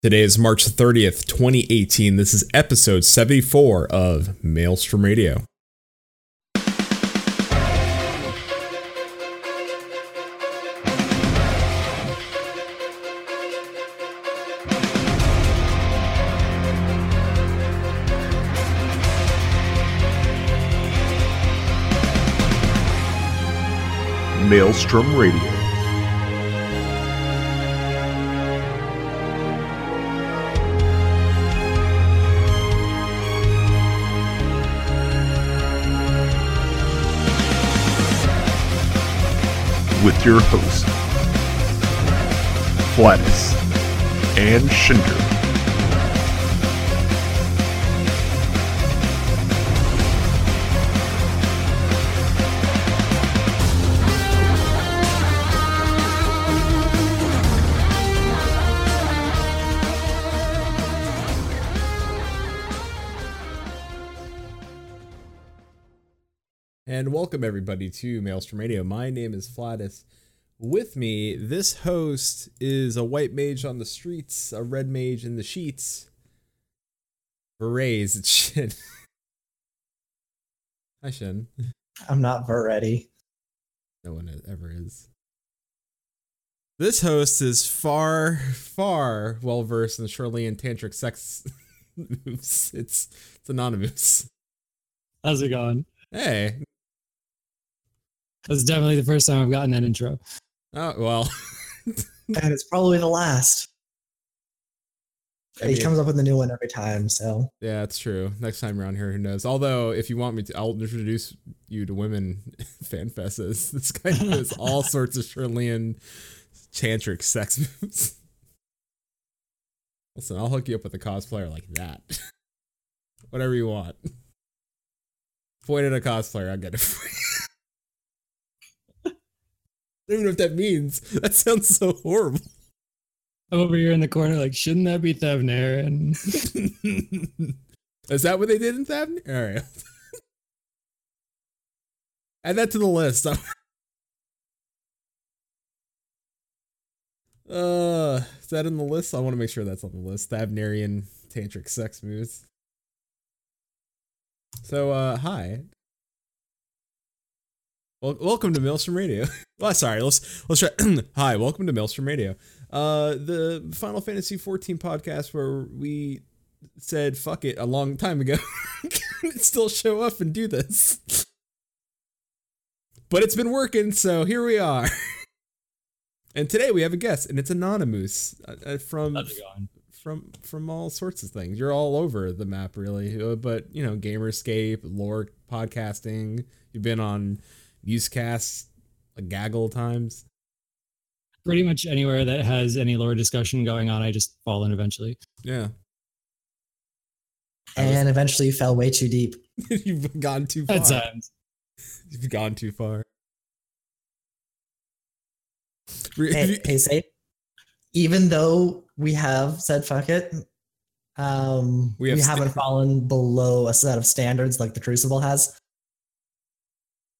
Today is March 30th, 2018. This is episode 74 of Maelstrom Radio. Maelstrom Radio. With your hosts, Flatus and Shinder. Welcome everybody to Maelstrom Radio. My name is Flatus. With me, this host is a white mage on the streets, a red mage in the sheets. Berets, it's Shin. Hi, Shin. I'm not ready. No one ever is. This host is far, far well versed in the Shirley tantric sex moves. It's it's anonymous. How's it going? Hey. That's definitely the first time I've gotten that intro. Oh well. and it's probably the last. I he comes up with a new one every time, so Yeah, that's true. Next time around here, who knows? Although, if you want me to, I'll introduce you to women fan fests. This guy does all sorts of Sharlayan tantric sex moves. Listen, I'll hook you up with a cosplayer like that. Whatever you want. Point at a cosplayer, I'll get it for you. I don't even know what that means. That sounds so horrible. I'm over here in the corner, like, shouldn't that be Thavnair? And Is that what they did in Thavnair? All right. Add that to the list. uh, is that in the list? I want to make sure that's on the list. Thavnairian tantric sex moves. So, uh, hi. Well, welcome to Maelstrom Radio. well, sorry, let's let's try. hi, welcome to Maelstrom Radio. Uh, the Final Fantasy 14 podcast where we said fuck it a long time ago still show up and do this but it's been working so here we are and today we have a guest and it's anonymous uh, uh, from how's it going? from from all sorts of things you're all over the map really uh, but you know Gamer Escape lore podcasting you've been on newscasts a gaggle times Pretty much anywhere that has any lore discussion going on, I just fall in eventually. yeah I was- and eventually you fell way too deep. you've gone too far At times. you've gone too far Re- hey, hey, say, even though we have said fuck it, um, We we, have have not sta- fallen below a set of standards like the Crucible has.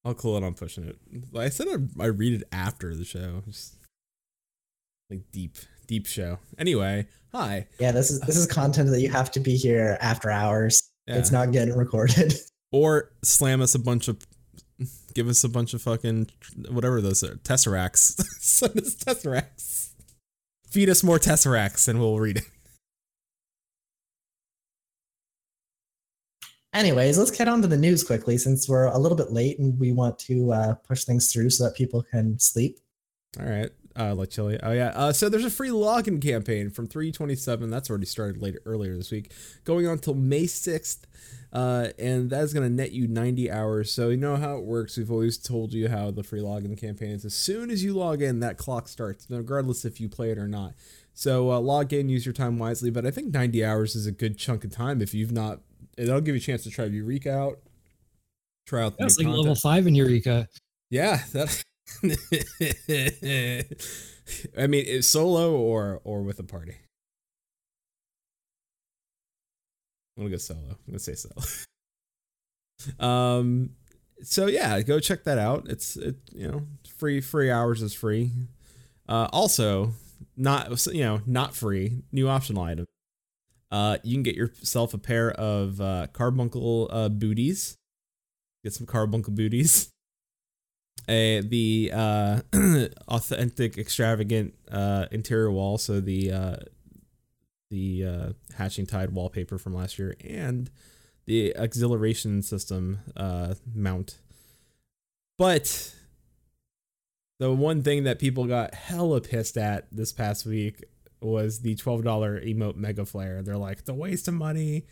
I'll cool it on pushing it. I said I, I read it after the show. Just like deep, deep show. Anyway, hi. Yeah, this is this is content that you have to be here after hours. Yeah. It's not getting recorded. or slam us a bunch of, give us a bunch of fucking whatever those are tesseracts. Send us tesseracts. Feed us more tesseracts and we'll read it. Anyways, let's get on to the news quickly since we're a little bit late and we want to uh, push things through so that people can sleep. All right. Uh, like chili. Oh yeah. Uh, so there's a free login campaign from 327. That's already started later earlier this week, going on till May 6th. Uh, and that is going to net you 90 hours. So you know how it works. We've always told you how the free login campaign is. As soon as you log in, that clock starts, regardless if you play it or not. So uh, log in, use your time wisely. But I think 90 hours is a good chunk of time if you've not. It'll give you a chance to try Eureka out, try out the That's like level five in Eureka. Yeah, that. I mean, it's solo or or with a party. I'm gonna go solo. I'm gonna say solo. um, so yeah, go check that out. It's it you know free free hours is free. Uh, also, not you know not free new optional item. Uh, you can get yourself a pair of uh, carbuncle uh, booties. Get some carbuncle booties. A the uh, authentic extravagant uh, interior wall, so the uh, the uh, hatching tide wallpaper from last year, and the exhilaration system uh, mount. But the one thing that people got hella pissed at this past week was the $12 emote mega flare. They're like, the waste of money.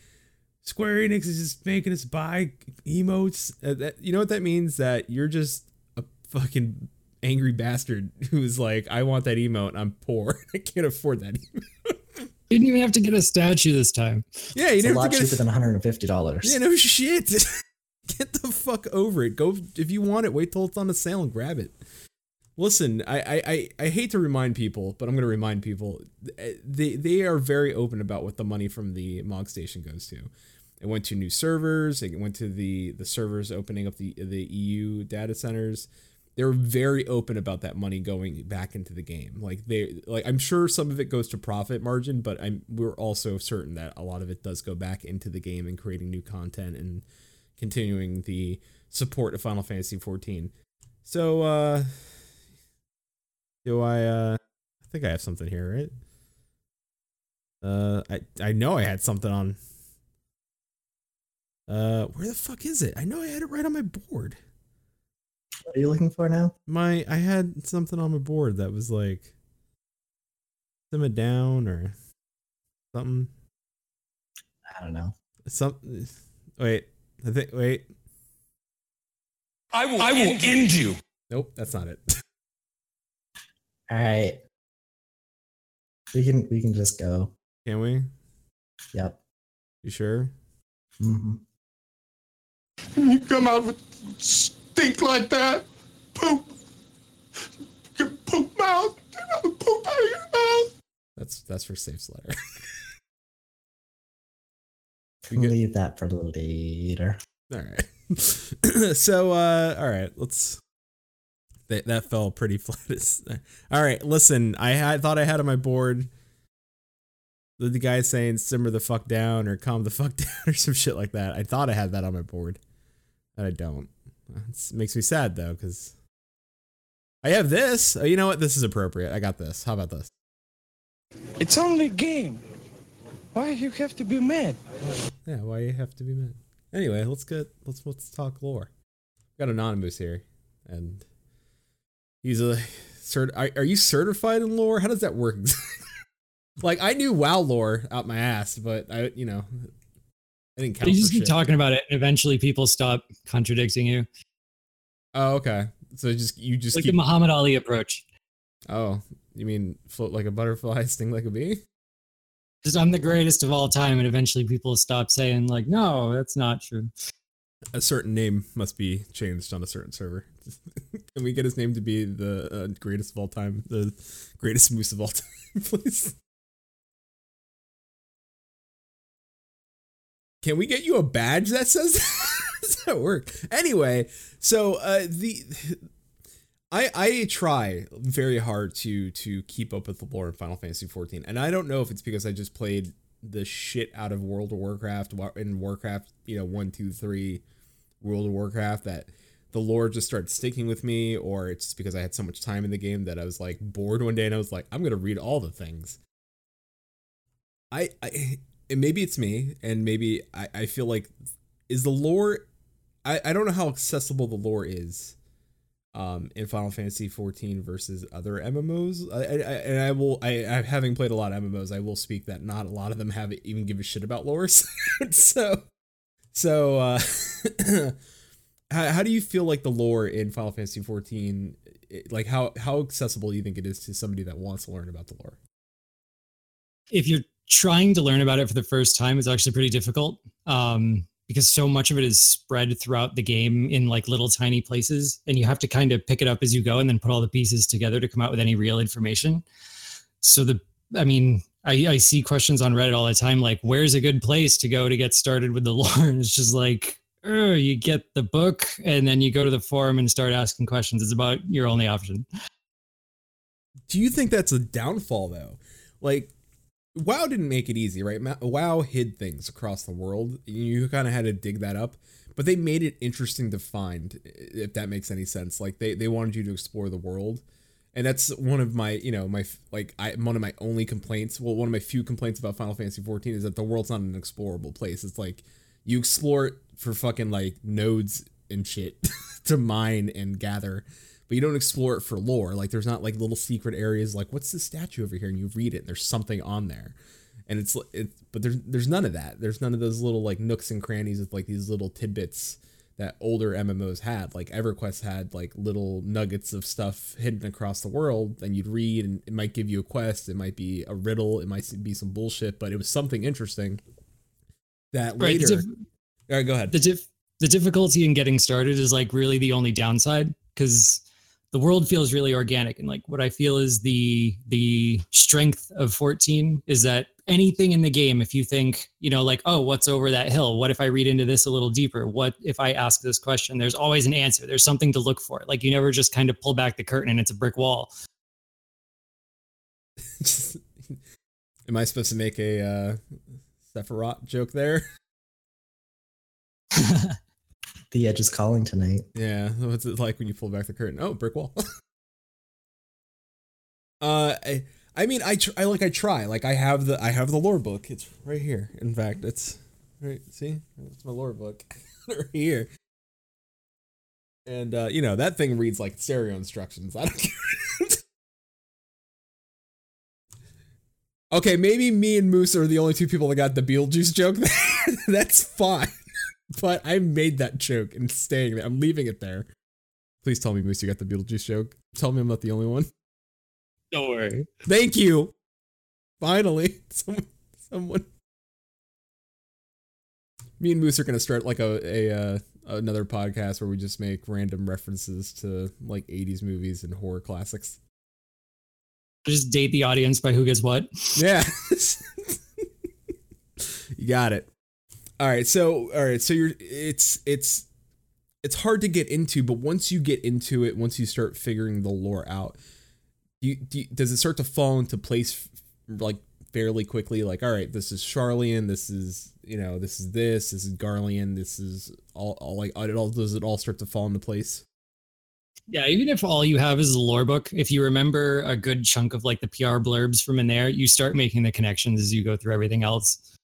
Square Enix is just making us buy emotes. Uh, that, you know what that means? That you're just a fucking angry bastard who's like, I want that emote. I'm poor. I can't afford that. Emote. You didn't even have to get a statue this time. Yeah, you It's a didn't lot have to get cheaper a, than 150 dollars. Yeah, no shit. Get the fuck over it. Go if you want it. Wait till it's on the sale and grab it. Listen, I I, I, hate to remind people, but I'm going to remind people. They they are very open about what the money from the Mog Station goes to. It went to new servers. It went to the the servers opening up the the EU data centers. They're very open about that money going back into the game. Like they like I'm sure some of it goes to profit margin, but I'm we're also certain that a lot of it does go back into the game and creating new content and continuing the support of Final Fantasy 14. So uh do I uh I think I have something here, right? Uh I I know I had something on uh where the fuck is it? I know I had it right on my board. What are you looking for now? My I had something on my board that was like sim it down or something. I don't know. Some wait, I think wait. I will, I will end you. Nope, that's not it. All right. We can we can just go. Can we? Yep. You sure? hmm You come out with stink like that. Poop. Your poop mouth. Poop out of your mouth. That's that's for Safe's letter. We'll leave that for later. All right. so uh all right, let's that that fell pretty flat. All right, listen, I had thought I had on my board the, the guy saying simmer the fuck down or calm the fuck down or some shit like that. I thought I had that on my board. but I don't. It makes me sad though cuz I have this. Oh, you know what? This is appropriate. I got this. How about this? It's only a game. Why you have to be mad? Yeah, why you have to be mad? Anyway, let's get let's let's talk lore. Got anonymous here, and he's a cert. Are, are you certified in lore? How does that work? like I knew WoW lore out my ass, but I you know I didn't count. You just keep shit. talking about it, and eventually people stop contradicting you. Oh, okay. So just you just like keep. the Muhammad Ali approach. oh, you mean float like a butterfly, sting like a bee? Just I'm the greatest of all time, and eventually people stop saying like, no, that's not true. A certain name must be changed on a certain server. Can we get his name to be the uh, greatest of all time, the greatest moose of all time, please? Can we get you a badge that says that? Does that work? Anyway, so uh, the I I try very hard to to keep up with the lore in Final Fantasy 14, and I don't know if it's because I just played the shit out of World of Warcraft in Warcraft, you know, one, two, three, World of Warcraft that the lore just started sticking with me, or it's just because I had so much time in the game that I was like bored one day and I was like, I'm gonna read all the things. I I maybe it's me, and maybe I, I feel like is the lore I, I don't know how accessible the lore is um in Final Fantasy 14 versus other MMOs. I, I, I- and I will I, I having played a lot of MMOs, I will speak that not a lot of them have even give a shit about lore. so so uh how, how do you feel like the lore in Final Fantasy 14 like how how accessible do you think it is to somebody that wants to learn about the lore? if you're trying to learn about it for the first time, it's actually pretty difficult um, because so much of it is spread throughout the game in like little tiny places, and you have to kind of pick it up as you go and then put all the pieces together to come out with any real information. So the, I mean, I, I see questions on Reddit all the time like, "Where's a good place to go to get started with the lore?" And it's just like. "Uh, You get the book and then you go to the forum and start asking questions. It's about your only option. do you think that's a downfall though? Like WoW didn't make it easy, right? WoW hid things across the world. You kind of had to dig that up, but they made it interesting to find, if that makes any sense. Like they they wanted you to explore the world, and that's one of my you know my like I one of my only complaints. Well, one of my few complaints about Final Fantasy 14 is that the world's not an explorable place. It's like you explore it for fucking like nodes and shit to mine and gather but you don't explore it for lore. Like there's not like little secret areas like what's this statue over here and you read it and there's something on there. And it's it but there's there's none of that. There's none of those little like nooks and crannies with like these little tidbits that older MMOs had. Like EverQuest had like little nuggets of stuff hidden across the world and you'd read and it might give you a quest, it might be a riddle, it might be some bullshit, but it was something interesting that Right, later the All right, go ahead. the dif- the difficulty in getting started is like really the only downside because the world feels really organic and like what i feel is the the strength of 14 is that anything in the game if you think you know like oh what's over that hill? What if i read into this a little deeper? What if i ask this question? There's always an answer. There's something to look for. Like you never just kind of pull back the curtain and it's a brick wall. Just- Am I supposed to make a uh, Sephiroth joke there? The edge is calling tonight. Yeah. What's it like when you pull back the curtain? Oh, brick wall. uh, I, I mean, I, tr- I like I try. Like I have the I have the lore book. It's right here. In fact, it's right. See, it's my lore book right here. And uh, you know that thing reads like stereo instructions. I don't care. Okay, maybe me and Moose are the only two people that got the Beetlejuice joke. That's fine. But I made that joke and staying there. I'm leaving it there. Please tell me, Moose, you got the Beetlejuice joke. Tell me I'm not the only one. don't worry Thank you. Finally, someone, someone. Me and Moose are gonna start like a a uh, another podcast where we just make random references to like 80s movies and horror classics. Just date the audience by who gets what Yeah. you got it. All right. So, all right. So you're it's it's it's hard to get into, but once you get into it, once you start figuring the lore out, do you, do you- does it start to fall into place like fairly quickly? Like, all right, this is Sharlayan, this is you know, this is this, this is Garlean, this is all, all like it all does it all start to fall into place? Yeah, even if all you have is a lore book, if you remember a good chunk of like the PR blurbs from in there, you start making the connections as you go through everything else.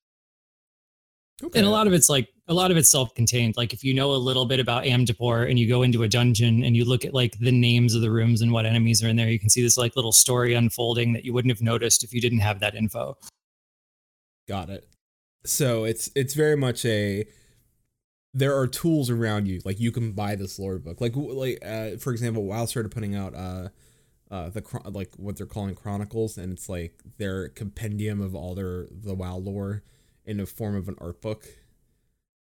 Okay. And a lot of it's like a lot of it's self-contained. Like if you know a little bit about Amdapor and you go into a dungeon and you look at like the names of the rooms and what enemies are in there, you can see this like little story unfolding that you wouldn't have noticed if you didn't have that info. Got it. So it's it's very much a there are tools around you like you can buy this lore book like like uh, for example WoW started putting out uh uh the like what they're calling chronicles and it's like their compendium of all their the WoW lore in the form of an art book.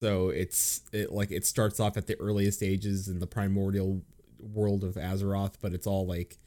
So it's it like it starts off at the earliest ages in the primordial world of Azeroth, but it's all like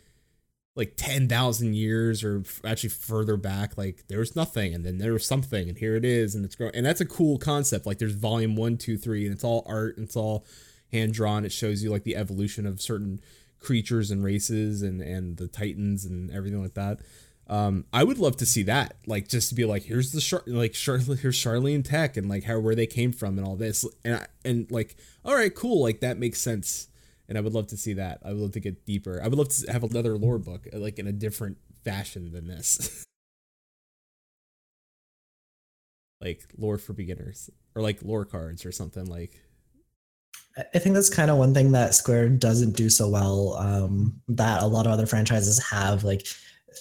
like 10,000 years or actually further back like there was nothing and then there was something and here it is and it's growing and that's a cool concept like there's volume one two three and it's all art and it's all hand drawn it shows you like the evolution of certain creatures and races and and the titans and everything like that. Um i would love to see that like just to be like here's the Char- like Char- here's charlene tech and like how where they came from and all this and I, and like all right cool like that makes sense and I would love to see that. I would love to get deeper. I would love to have another lore book, uh, like in a different fashion than this, like lore for beginners, or like lore cards or something. Like, I- think that's kind of one thing that Square doesn't do so well. Um, that a lot of other franchises have. Like,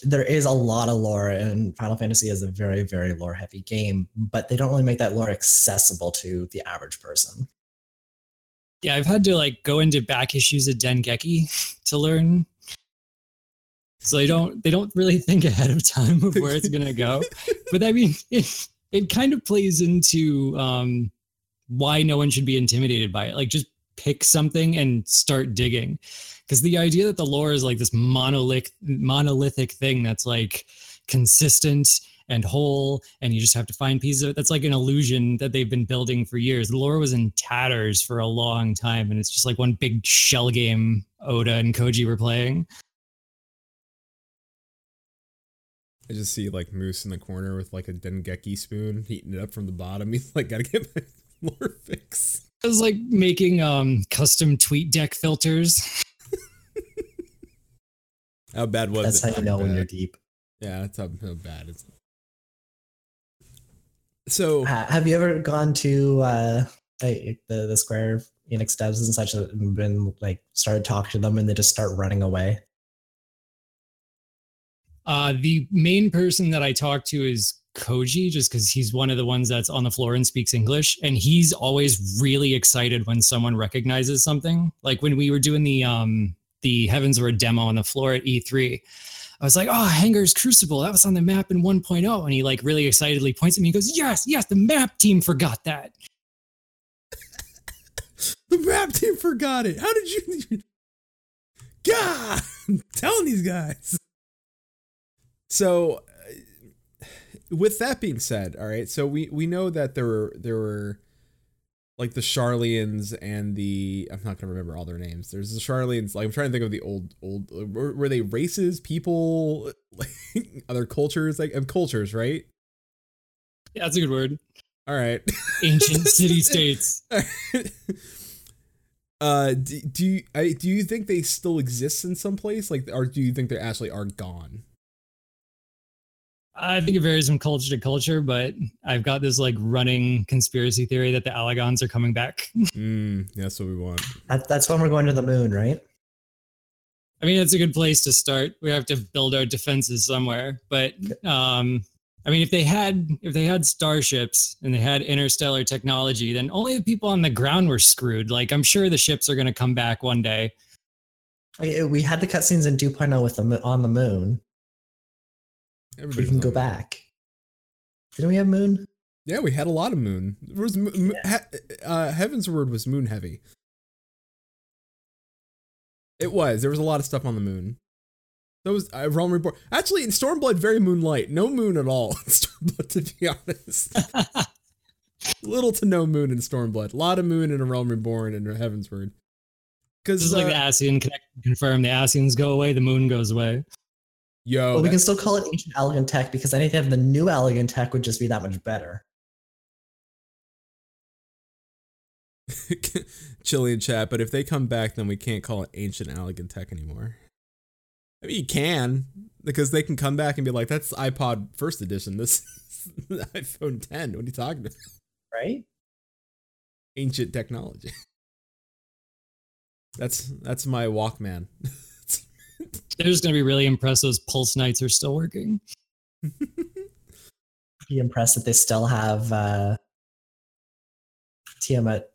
there is a lot of lore, and Final Fantasy is a very, very lore-heavy game, but they don't really make that lore accessible to the average person. Yeah, I've had to like go into back issues of Dengeki to learn. So they don't they don't really think ahead of time of where it's gonna go. But I mean it it kind of plays into um why no one should be intimidated by it. Like just pick something and start digging. Because the idea that the lore is like this monolithic monolithic thing that's like consistent and whole and you just have to find pieces of it that's like an illusion that they've been building for years the lore was in tatters for a long time and it's just like one big shell game oda and koji were playing I just see like Moose in the corner with like a Dengeki spoon, heating it up from the bottom. He's like, gotta get my lore fix. It was like making um custom TweetDeck filters. How bad was That's it? That's how you know when you're deep. Yeah, that's how, how bad it's. So Ha- Have you ever gone to uh, the the Square Enix devs and such and been like started talking to them and they just start running away? Uh, the main person that I talk to is Koji, just because he's one of the ones that's on the floor and speaks English, and he's always really excited when someone recognizes something. Like when we were doing the um the Heavensward demo on the floor at E3, I was like, "Oh, Hangar's Crucible, that was on the map in 1.0," and he like really excitedly points at me and goes, "Yes, yes, the map team forgot that." the map team forgot it. How did you? God, I'm telling these guys. So, uh, with that being said, all right. So we we know that there were there were like the Sharlayans and the I'm not gonna remember all their names. There's the Sharlayans. Like I'm trying to think of the old old. Were, were they races, people, like other cultures, like and cultures, right? Yeah, that's a good word. All right. Ancient city states. uh do, do you I, do you think they still exist in some place like or do you think they actually are gone I think it varies from culture to culture, but I've got this like running conspiracy theory that the Allagans are coming back. mm, that's what we want That, that's when we're going to the moon, right? I mean, it's a good place to start. We have to build our defenses somewhere. But um, I mean, if they had if they had starships and they had interstellar technology, then only the people on the ground were screwed. Like I'm sure the ships are going to come back one day. We we had the cutscenes in 2.0 with them on the moon. We Everybody's can go back. Didn't we have moon? yeah we had a lot of moon. There was he- uh Heavensward was moon heavy. It was. There was a lot of stuff on the moon. That was uh, realm reborn. Actually in stormblood very moonlight. No moon at all in stormblood to be honest. Little to no moon in stormblood. A lot of moon in a realm reborn and a Heavensward. Because like the Ascian connect confirm the Ascians go away, the moon goes away. Yo But we can still call it ancient Allagan tech because anything of the new Allagan tech would just be that much better. Chilean chat, but if they come back, then we can't call it ancient Allagan tech anymore. I mean, you can because they can come back and be like, "That's iPod first edition. This is iPhone 10. What are you talking about? Right? Ancient technology." That's that's my Walkman. They're just going to be really impressed those pulse nights are still working. Be impressed that they still have uh, Tiamat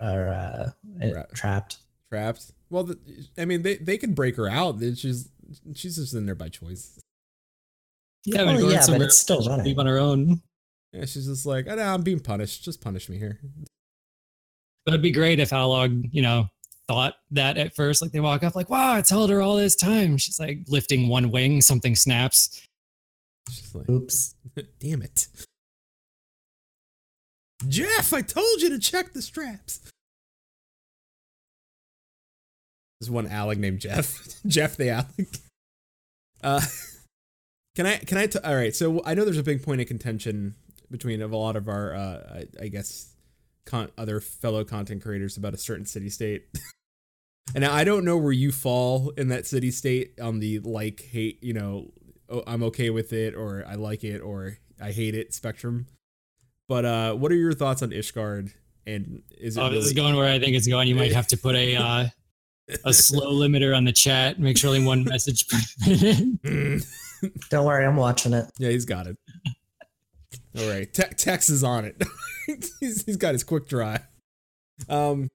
or uh, it- Right. trapped. Trapped. Well, the, I mean, they they can break her out. She's she's just in there by choice. Yeah, Well, we're going yeah, but it's still we should running. Leave on her own. Yeah, she's just like, oh, no, I'm being punished. Just punish me here. But it'd be great if Alog, you know, thought that at first. Like they walk up, like, wow, it's held her all this time. She's like lifting one wing, something snaps. She's like, Oops. Damn it. Jeff, I told you to check the straps. There's one Alec named Jeff. Jeff the Alec. Uh can I can I t- all right, so I know there's a big point of contention between of a lot of our uh I, I guess con- other fellow content creators about a certain city state. And I don't know where you fall in that city state on the like hate, you know, oh, I'm okay with it or I like it or I hate it spectrum. But uh what are your thoughts on Ishgard and is it Oh, this is going where I think it's going. You might have to put a uh, a slow limiter on the chat. Make sure only one message. per minute. Don't worry, I'm watching it. Yeah, he's got it. All right, Te- Tex is on it. he's, he's got his quick draw. Um,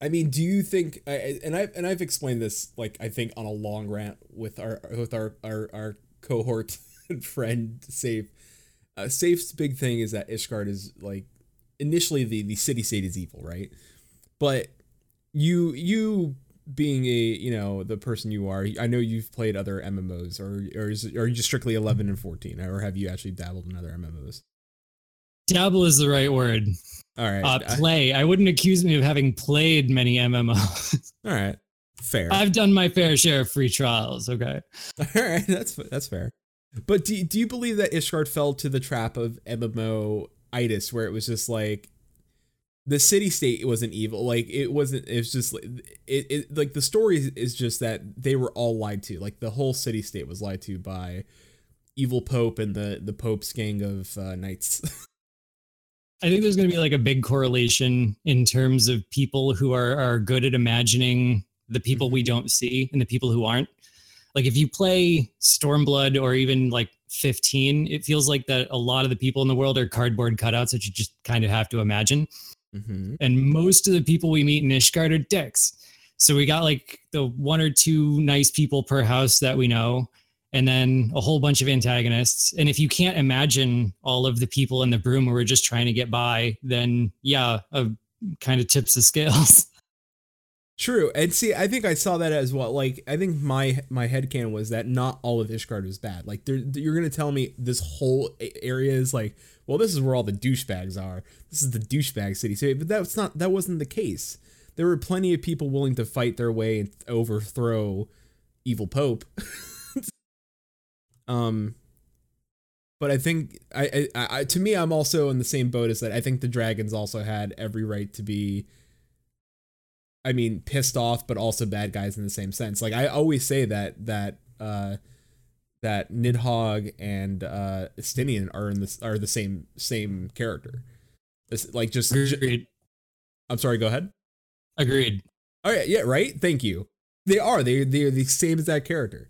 I mean, do you think? And I and I've explained this like I think on a long rant with our with our our, our cohort and friend Safe. Uh, Safe's big thing is that Ishgard is like initially the the city state is evil, right? But you you being a you know the person you are i know you've played other mmos or or is it, are you just strictly 11 and 14 or have you actually dabbled in other mmos Dabble is the right word. all right Uh, play. I wouldn't accuse me of having played many MMOs. all right fair I've done my fair share of free trials. Okay. all right that's that's fair But do do you believe that Ishgard fell to the trap of MMO itis, where it was just like the city state wasn't evil, like it wasn't. It's was just like it, it like the story is- is just that they were all lied to. Like the whole city state was lied to by evil pope and the the pope's gang of uh, knights. I think there's going to be like a big correlation in terms of people who are are good at imagining the people we don't see and the people who aren't. Like if you play Stormblood or even like 15, it feels like that a lot of the people in the world are cardboard cutouts that you just kind of have to imagine. mm-hmm. And most of the people we meet in Ishgard are dicks. So we got like the one or two nice people per house that we know, and then a whole bunch of antagonists. And if you can't imagine all of the people in the room who are just trying to get by, then yeah, kind of tips the scales. True, and see, I think I saw that as well. Like, I think my my headcanon was that not all of Ishgard was bad. Like, you're gonna tell me this whole area is like, well, this is where all the douchebags are. This is the douchebag city. So, but that's not that wasn't the case. There were plenty of people willing to fight their way and overthrow evil Pope. um, but I think I, I, I to me, I'm also in the same boat as that. I think the dragons also had every right to be. I mean, pissed off, but also bad guys in the same sense. Like I always say that that uh, that Nidhogg and uh, Estinian are in this are the same same character. It's like just, ju- Agreed. I'm sorry. Go ahead. Agreed. Oh yeah, yeah, right. Thank you. They are. They they are the same as that character,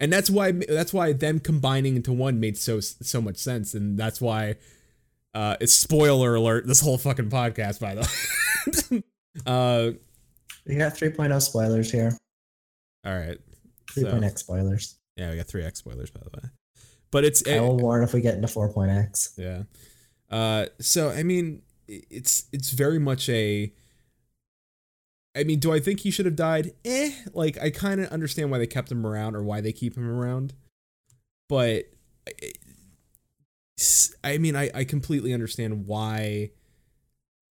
and that's why that's why them combining into one made so so much sense, and that's why. Uh, it's spoiler alert. This whole fucking podcast, by the way. uh, We got 3.0 spoilers here. all right. 3.x spoilers. Yeah, we got three X spoilers by the way. But it's I will warn if we get into 4.x. yeah. Uh, so I mean, it's it's very much a. I mean, do I think he should have died? Eh, like I kind of understand why they kept him around or why they keep him around, but I- I mean, I I completely understand why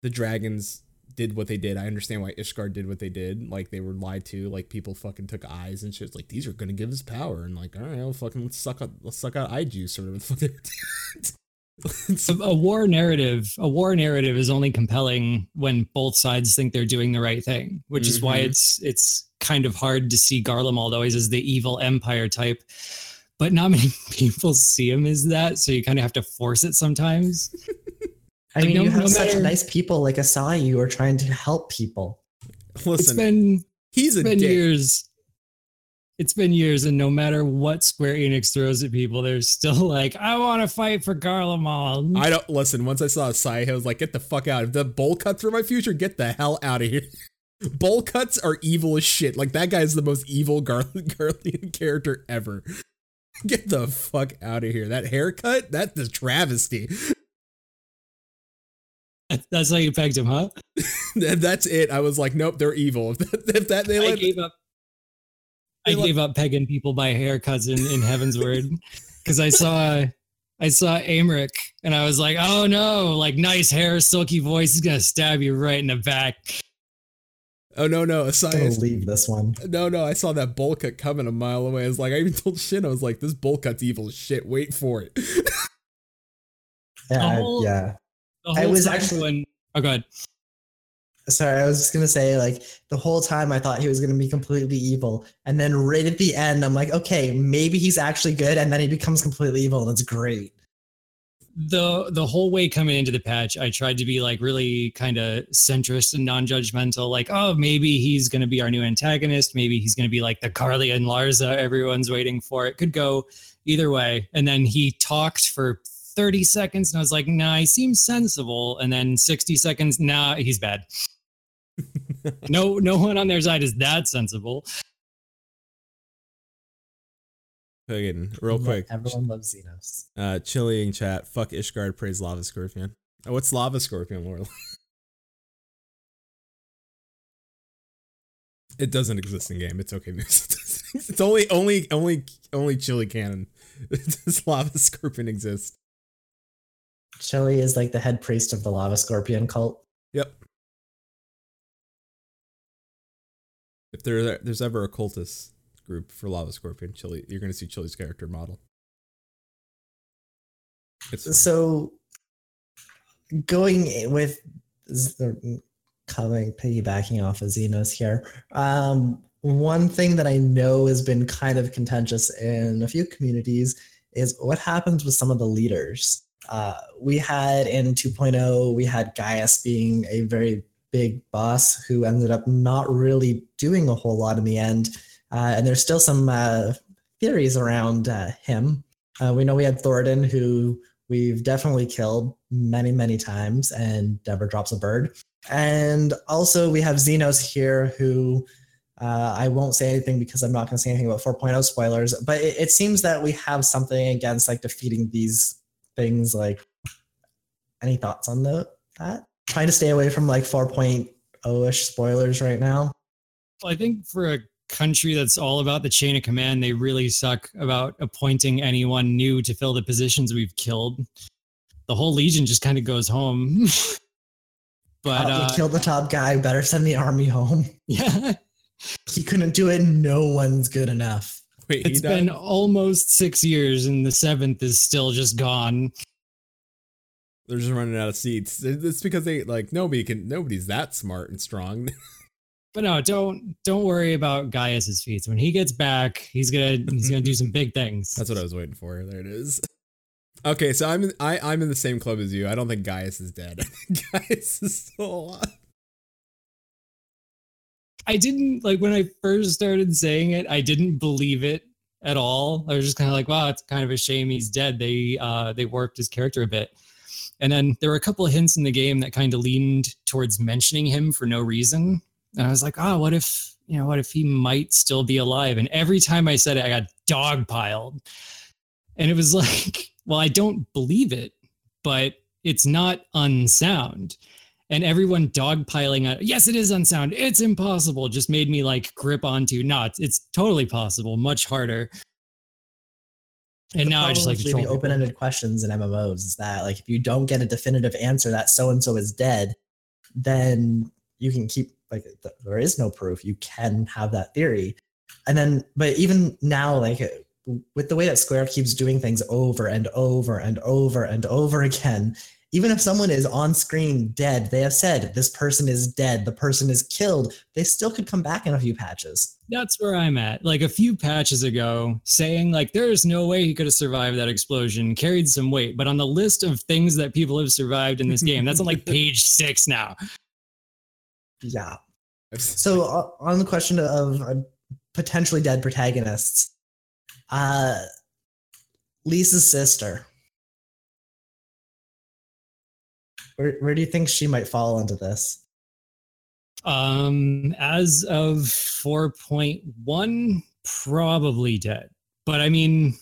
the dragons did what they did. I understand why Ishgard did what they did. Like they were lied to. Like people fucking took eyes and shit. Like these are gonna give us power. And like, all right, fucking let's suck out let's suck out eye juice or whatever. It's- A, a war narrative, a war narrative is only compelling when both sides think they're doing the right thing, which is why Mhm. it's it's kind of hard to see Garlemald always as the evil empire type. But not many people see him as that, so you kind of have to force it sometimes. I Like, mean, no- you have no such matter- nice people like Asahi who are trying to help people. It's Listen, been he's a it's been dick. years. It's been years, and no matter what Square Enix throws at people, they're still like, "I want to fight for Garlemald." I don't listen. Once I saw Sai, I was like, "Get the fuck out! If the bowl cuts are my future, get the hell out of here." bowl cuts are evil as shit. Like that guy is the most evil Gar- Garlean character ever. Get the fuck out of here! That haircut, that's a travesty. That's how you pegged him, huh? That's it. I was like, nope, they're evil. If that, if that they I let, gave up. I gave up pegging people by haircuts in, in Heavensward because I saw I saw Aymeric and I was like, oh no, like nice hair, silky voice is gonna stab you right in the back. oh no, no, I Asahi will is leave this one. No, no, I saw that bowl cut coming a mile away. I was like, I even told Shin, I was like, this bowl cut's evil as shit. Wait for it. Yeah, I- whole- yeah. The I whole was time actually- when oh god. Sorry, I was just gonna say, like, the whole time I thought he was gonna be completely evil, and then right at the end, I'm like, okay, maybe he's actually good, and then he becomes completely evil, and it's great. the the whole way coming into the patch, I tried to be like really kind of centrist and non-judgmental. Like, oh, maybe he's to be our new antagonist. Maybe he's to be like the Carly and Larza everyone's waiting for. It could go either way. And then he talked for 30 seconds, and I was like, nah, he seems sensible. And then 60 seconds, nah, he's bad. No, no one on their side is that sensible. Again, real Yeah, quick. Everyone loves Zenos. Uh, chilling chat. Fuck Ishgard praise Lava Scorpion. Oh, what's Lava Scorpion, Laurel? it doesn't exist in game. It's okay. it's only, only, only, only Chili canon. Does Lava Scorpion exist? Chili is like the head priest of the lava scorpion cult. Yep. If there there's ever a cultist group for Lava Scorpion, Chili, you're gonna see Chili's character model. So going with coming piggybacking off of Zenos here. Um, one thing that I know has been kind of contentious in a few communities is what happens with some of the leaders. Uh, we had in 2.0, we had Gaius being a very big boss who ended up not really doing a whole lot in the end. Uh, and there's still some uh, theories around uh, him. Uh, we know we had Thoradin, who we've definitely killed many, many times, and never drops a bird. And also, we have Zenos here, who uh, I won't say anything because I'm not going to say anything about 4.0 spoilers, but it, it seems that we have something against like defeating these things. Like, any thoughts on the, that? Trying to stay away from like 4.0 ish spoilers right now. Well, I think for a country that's all about the chain of command, they really suck about appointing anyone new to fill the positions we've killed. The whole legion just kind of goes home. but Uh, uh, we killed the top guy. Better send the army home. yeah, He couldn't do it. No one's good enough. Wait, he it's died? been almost six years, and the seventh is still just gone. They're just running out of seats. It's because they like nobody can. Nobody's that smart and strong. But no, don't don't worry about Gaius's feats. When he gets back, he's gonna he's gonna do some big things. That's what I was waiting for. There it is. Okay, so I'm I I'm in the same club as you. I don't think Gaius is dead. I Gaius is still alive. I didn't like when I first started saying it, I didn't believe it at all. I was just kind of like, wow, it's kind of a shame he's dead. They uh they warped his character a bit. And then there were a couple of hints in the game that kind of leaned towards mentioning him for no reason. And I was like, oh, what if, you know, what if he might still be alive? And every time I said it, I got dogpiled. And it was like, well, I don't believe it, but it's not unsound and everyone dogpiling on yes it is unsound it's impossible just made me like grip onto no it's, it's totally possible much harder and The now i just like leaving open-ended questions in MMOs is that like if you don't get a definitive answer that so and so is dead, then you can keep like th- there is no proof. You can have that theory, and then but even now like uh, with the way that Square keeps doing things over and over and over and over again. Even if someone is on screen dead, they have said this person is dead, the person is killed. They still could come back in a few patches. that's where i'm at like a few patches ago saying like there's no way he could have survived that explosion carried some weight but on the list of things that people have survived in this game that's on like page six now Yeah, So uh, on the question of uh, potentially dead protagonists, uh, Lyse's sister. Where, where do you think she might fall into this? Um, as of 4.1, probably dead. But I mean,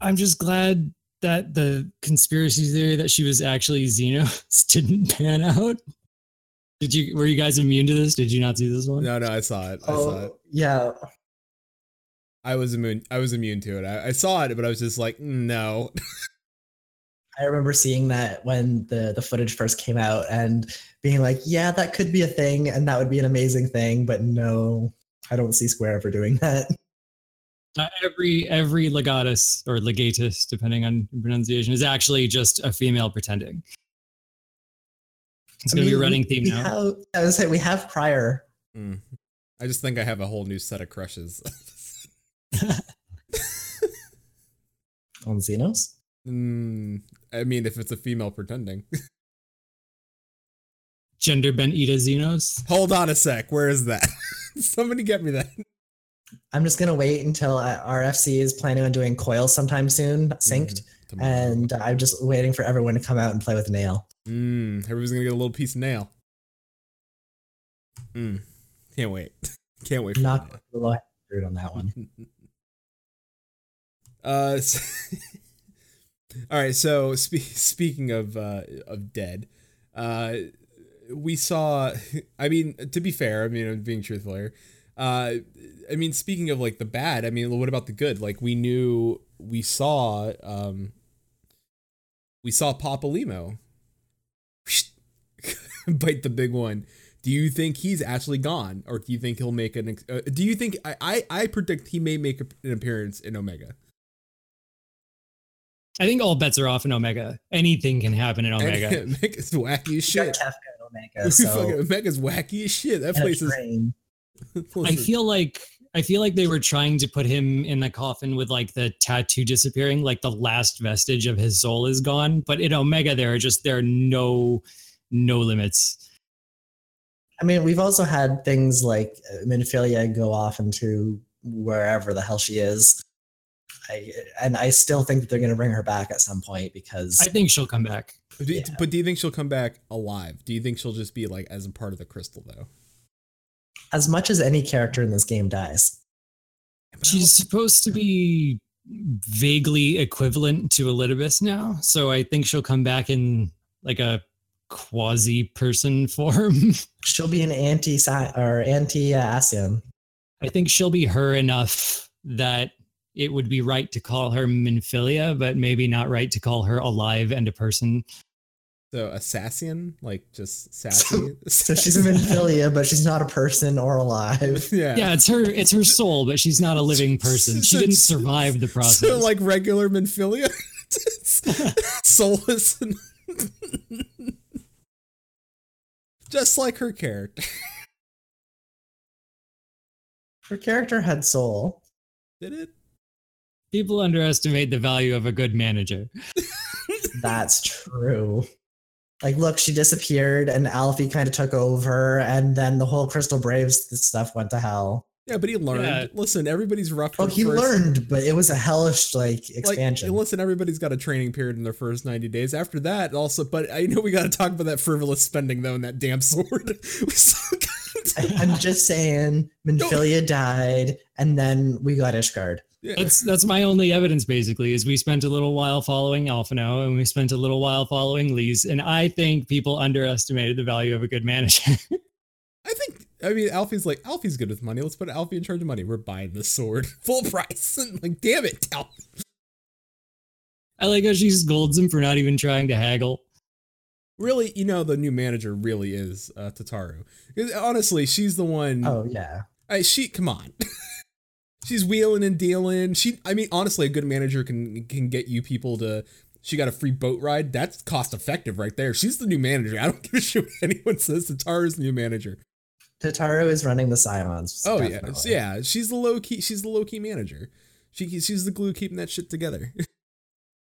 I'm just glad that the conspiracy theory that she was actually Zenos didn't pan out. Did you were you guys immune to this? Did you not see this one? No, no, I saw it. I saw it. Oh, yeah. I was immune. I was immune to it. I, I saw it, but I was just like, "Mm, no. I remember seeing that when the, the footage first came out and being like, yeah, that could be a thing and that would be an amazing thing. But no, I don't see Square ever doing that. Uh, every every legatus or legatus, depending on pronunciation, is actually just a female pretending. It's I gonna be a running theme now. Have, I was say we have prior. Mm. I just think I have a whole new set of crushes. On Zenos? mm, I mean, if it's a female pretending. Gender bent Yda Zenos. Hold on a sec. Where is that? Somebody get me that. I'm just gonna wait until uh, RFC is planning on doing coil sometime soon, synced, Tomorrow. and I'm just waiting for everyone to come out and play with Nael. Mm, everybody's gonna get a little piece of nail. Mm, can't wait. Can't wait. For Not that. the low on that one. Uh, s- all right. So spe- speaking of uh, of dead, uh, we saw. I mean, to be fair, I mean, I'm being truthful here. Uh, I mean, speaking of like the bad, I mean, what about the good? Like we knew, we saw, um, we saw Papalymo bite the big one. Do you think he's actually gone, or do you think he'll make an? Uh, do you think I, I I predict he may make an appearance in Omega? I think all bets are off in Omega. Anything can happen in And Omega. Omega's wacky as shit. Kefka and Omega, Fucking Omega's wacky as shit. That and place is. train. I feel like I feel like they were trying to put him in the coffin with like the tattoo disappearing, like the last vestige of his soul is gone. But in Omega, there are just there are no no limits. I mean, we've also had things like uh, Minfilia go off into wherever the hell she is. I, and I still think that they're going to bring her back at some point because I think she'll come back. do, yeah. But do you think she'll come back alive? Do you think she'll just be like as a part of the crystal though? as much as any character in this game dies, She's supposed to be vaguely equivalent to Elidibus now, so I think she'll come back in like a quasi person form. she'll be an anti or anti Ascian. I think she'll be her enough that it would be right to call her Minfilia, but maybe not right to call her alive and a person. So Assassian, like just sassy. So she's a Minfilia, but she's not a person or alive. yeah. Yeah, it's her it's her soul, but she's not a living person. She didn't survive the process. So like regular Minfilia, soulless, and just like her character. Her character had soul. Did it? People underestimate the value of a good manager. That's true. Like, look, she disappeared, and Alfie kind of took over, and then the whole Crystal Braves stuff went to hell. Yeah, but he learned. Yeah. Listen, everybody's rough. Oh, he first- learned, but it was a hellish like Like, expansion. listen, everybody's got a training period in their first 90 days. After that, also, but I know we got to talk about that frivolous spending, though, in that damn sword. we still got I'm just saying, Minfilia died, and then we got Ishgard. Yeah. That's that's my only evidence basically is we spent a little while following Alphinaud and we spent a little while following Lyse and I think people underestimated the value of a good manager. I think, I mean, Alfie's like, Alfie's good with money. Let's put Alfie in charge of money. We're buying the sword full price. And like, damn it, Alfie. I like how she scolds him for not even trying to haggle. Really, you know, the new manager really is uh, Tataru. 'Cause Honestly, she's the one. Oh yeah, I, she, come on. She's wheeling and dealing. She, I mean, honestly, a good manager can can get you people to. She got a free boat ride. That's cost effective right there. She's the new manager. I don't give a shit what anyone says. Tataru's the new manager. Tataru is running the Scions. Oh definitely. yeah, yeah. She's the low key. She's the low key manager. She she's the glue keeping that shit together.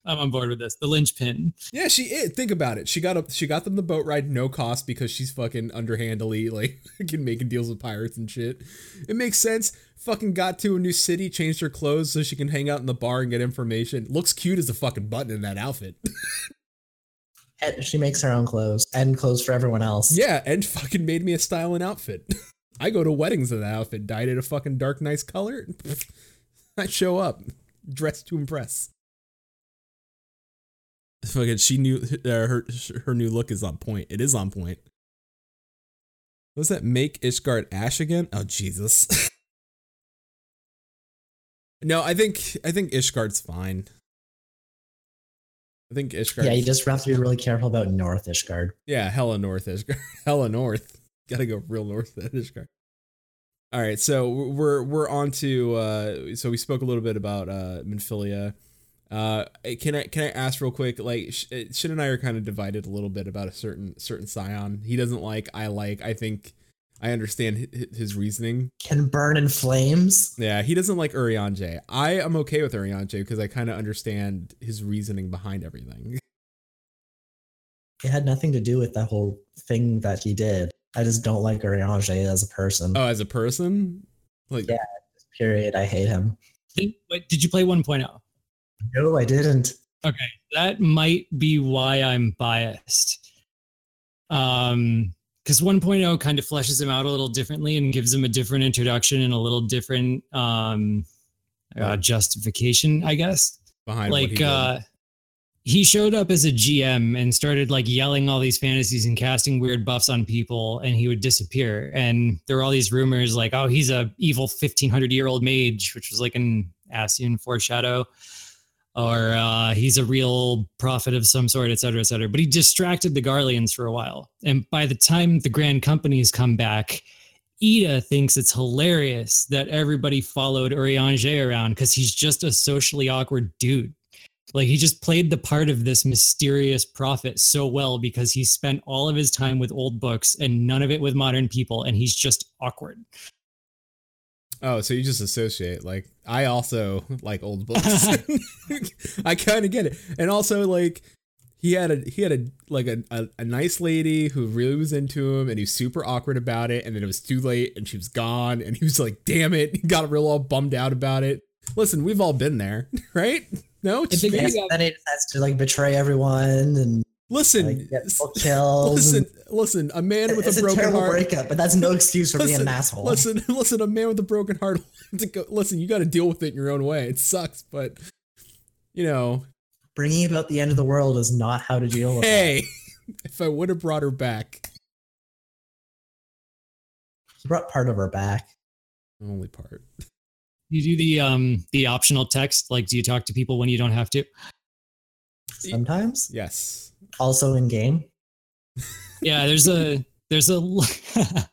I'm on board with this. The linchpin. yeah, she is. Think about it. She got up. She got them the boat ride no cost because she's fucking underhandedly like making deals with pirates and shit. It makes sense. Fucking got to a new city, changed her clothes so she can hang out in the bar and get information. Looks cute as a fucking button in that outfit. And she makes her own clothes and clothes for everyone else. yeah, and fucking made me a styling outfit. I go to weddings in that outfit, dyed it a fucking dark, nice color. I show up dressed to impress. Fucking, she knew uh, her her new look is on point. It is on point. What's that? Make Ishgard Ash again? Oh Jesus. no, I think I think Ishgard's fine. I think Ishgard. Yeah, you just have to be really careful about North Ishgard. Yeah, hella north Ishgard. hella north. Gotta go real north at Ishgard. All right, so we're we're on to uh so we spoke a little bit about uh Minfilia. Uh can I can I ask real quick like uh, Shin and I are kind of divided a little bit about a certain certain scion. He doesn't like, I like. I think I understand his reasoning. Can burn in flames. Yeah, he doesn't like Urianger. I am okay with Urianger because I kind of understand his reasoning behind everything. It had nothing to do with that whole thing that he did. I just don't like Urianger as a person. Oh, as a person? Like Yeah. Period. I hate him. Did, wait, did you play 1.0? No, I didn't. Okay, that might be why I'm biased. Um, because 1.0 kind of fleshes him out a little differently and gives him a different introduction and a little different um uh, justification, I guess. behind what he like uh he showed up as a GM and started like yelling all these fantasies and casting weird buffs on people and he would disappear and there were all these rumors like oh he's a evil 1500 year old mage which was like an Ascian foreshadow or uh, he's a real prophet of some sort, et cetera, et cetera. But he distracted the Garleans for a while. And by the time the grand companies come back, Yda thinks it's hilarious that everybody followed Urianger around because he's just a socially awkward dude. Like he just played the part of this mysterious prophet so well because he spent all of his time with old books and none of it with modern people, and he's just awkward. Oh, so you just associate. Like I also like old books. I kind of get it. And also like he had a he had a like a, a, a nice lady who really was into him and he was super awkward about it and then it was too late and she was gone and he was like, "Damn it." He got real all bummed out about it. Listen, we've all been there, right? No, it's they Just- get- then he decides to like betray everyone and listen, like get book kills. listen, listen. A man with it's a a broken terrible heart. breakup, but that's no excuse for being an asshole. Listen, listen, a man with a broken heart. to go, listen, you got to deal with it in your own way. It sucks, but you know, Bringing about the end of the world is not how to deal with it. hey, if I would have brought her back, He brought part of her back. only part. You do the um the optional text, like do you talk to people when you don't have to? Sometimes, Yes. also in game. Yeah, there's a there's a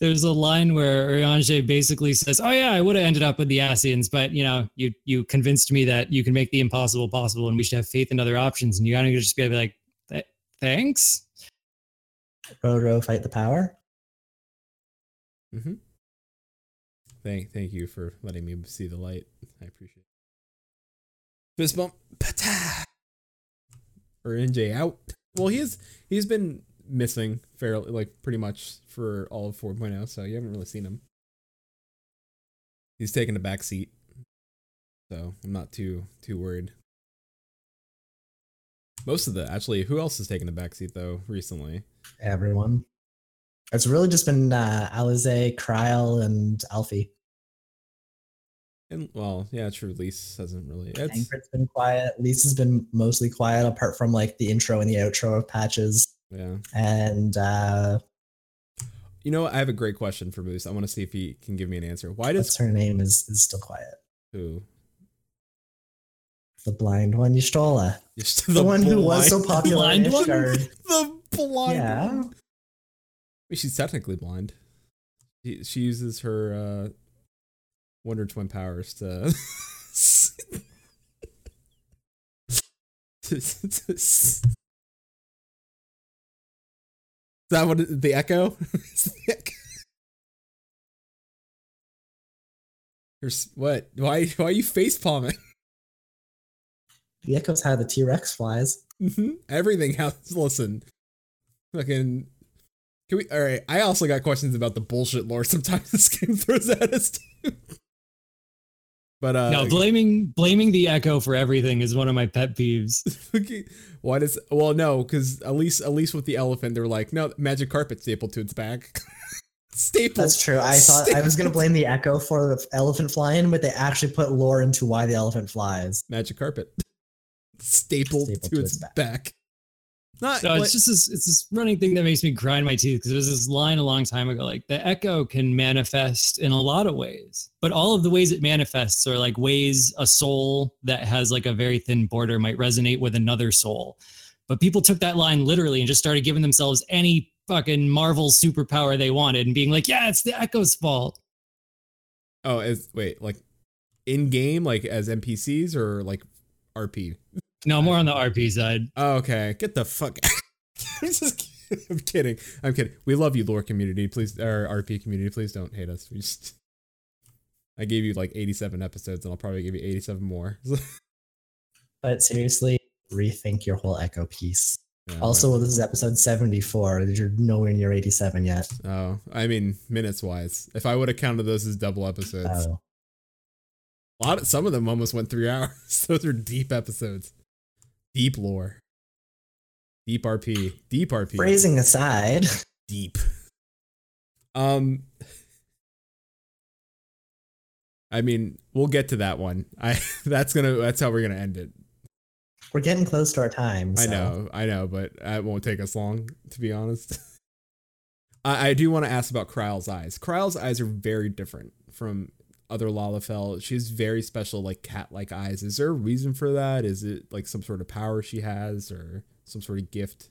there's a line where Urianger basically says, "Oh yeah, I would have ended up with the Ascians, but you know, you you convinced me that you can make the impossible possible, and we should have faith in other options." And you gotta just be like, "Th- "Thanks." Roro fight the power. Mm-hmm. Thank, thank you for letting me see the light. I appreciate it. Fist bump. Pata! Or NJ out. Well, he he's been missing fairly, like pretty much for all of 4.0, so you haven't really seen him. He's taking a back seat. So I'm not too, too worried. Most of the, actually, who else has taken a back seat though recently? Everyone. It's really just been uh, Alisaie, Krile, and Alfie. And well, yeah, true. Lyse hasn't really. It's, Thancred's been quiet. Lyse's been mostly quiet, apart from like the intro and the outro of patches. yeah. And uh, You know, I have a great question for Moose. I want to see if he can give me an answer. Why does what's her name is is still quiet. who? The blind one, Y'shtola. Just The, one who was so blind- popular in Blind one? The blind. Yeah. one. She's technically blind. She, she uses her uh, Wonder Twin powers to. Is that what it- the echo? Is the echo? There's what? Why? Why are you face palming? The echoes how the T Rex flies. Mhm. Everything has listen. Fucking can we all right. I also got questions about the bullshit lore sometimes this game throws at us too. But uh no, blaming blaming the Echo for everything is one of my pet peeves. okay, why does well no, because at least at least with the elephant, they're like, no, magic carpet stapled to its back. Stapled. That's true. I thought I was gonna blame the echo for the elephant flying, but they actually put lore into why the elephant flies. magic carpet. Stapled, Stapled to, its, back. Not No, like- it's just this it's this running thing that makes me grind my teeth because there's this line a long time ago like the echo can manifest in a lot of ways but all of the ways it manifests are like ways a soul that has like a very thin border might resonate with another soul but people took that line literally and just started giving themselves any fucking marvel superpower they wanted and being like yeah it's the echo's fault oh, as wait, like in game, like as NPCs or like RP? No more on the rp side Oh, okay. Get the fuck. I'm just kidding. I'm kidding. I'm kidding. We love you, lore community. Please, or RP community. Please don't hate us. We just. I gave you like 87 episodes, and I'll probably give you 87 more. But seriously, rethink your whole echo piece. Yeah, Also, this is episode 74. You're nowhere near 87 yet. oh, I mean, minutes wise, if I would have counted those as double episodes, Oh. a lot. Of, some of them almost went three hours. those are deep episodes. Deep lore. Deep RP. Deep RP. Phrasing aside, deep. Um I mean, we'll get to that one. I that's gonna that's how we're gonna end it. we're getting close to our time. I know, I know, but it won't take us long, to be honest. I, I do want to ask about Krile's eyes. Krile's eyes are very different from other Lalafell. She has very special, like cat-like eyes. Is there a reason for that? Is it like some sort of power she has, or some sort of gift,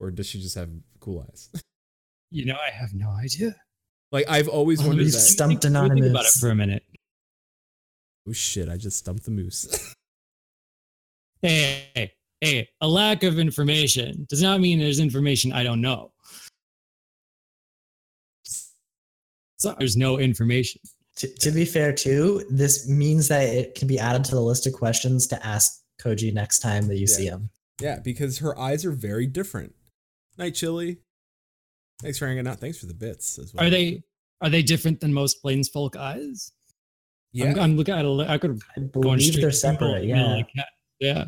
or does she just have cool eyes? you know i have no idea Like I've always Well, wondered we've that. stumped Think- think about it for a minute Oh shit! I just stumped the moose. Hey, hey, hey, a lack of information does not mean there's information I don't know. So there's no information. To, to be fair, too, this means that it can be added to the list of questions to ask Koji next time that you see him. yeah, because her eyes are very different. Night chili. Thanks for hanging out. Thanks for the bits as well. Are they are they different than most plains folk eyes? Yeah. I'm, I'm looking at a, I could I go on believe they're separate. Yeah. like, yeah.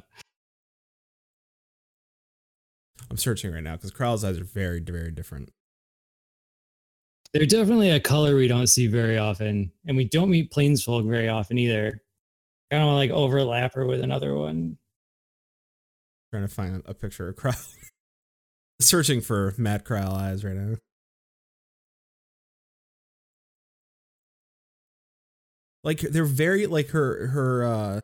I'm searching right now because Kral's eyes are very, very different. They're definitely a color we don't see very often, and we don't meet plainsfolk very often either. Kind of like overlap her with another one. trying to find a picture of Kral. searching for Matt Kral eyes right now. Like they're very like her her uh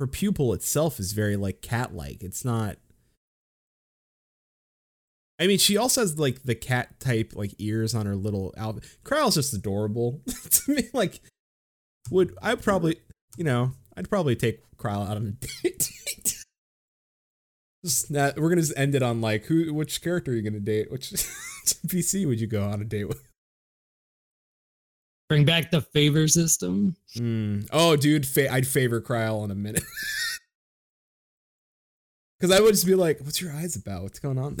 her pupil itself is very like cat like. It's not I mean, she also has like the cat type like ears on her little outfit. Kral's just adorable to me. Like, would I probably, you know, I'd probably take Kral out on a date. just not, we're gonna just end it on like who, which character are you gonna date? Which PC would you go on a date with? Bring back the favor system. Mm. Oh, dude, fa- I'd favor Krile in a minute. Because I would just be like, "What's your eyes about? What's going on?"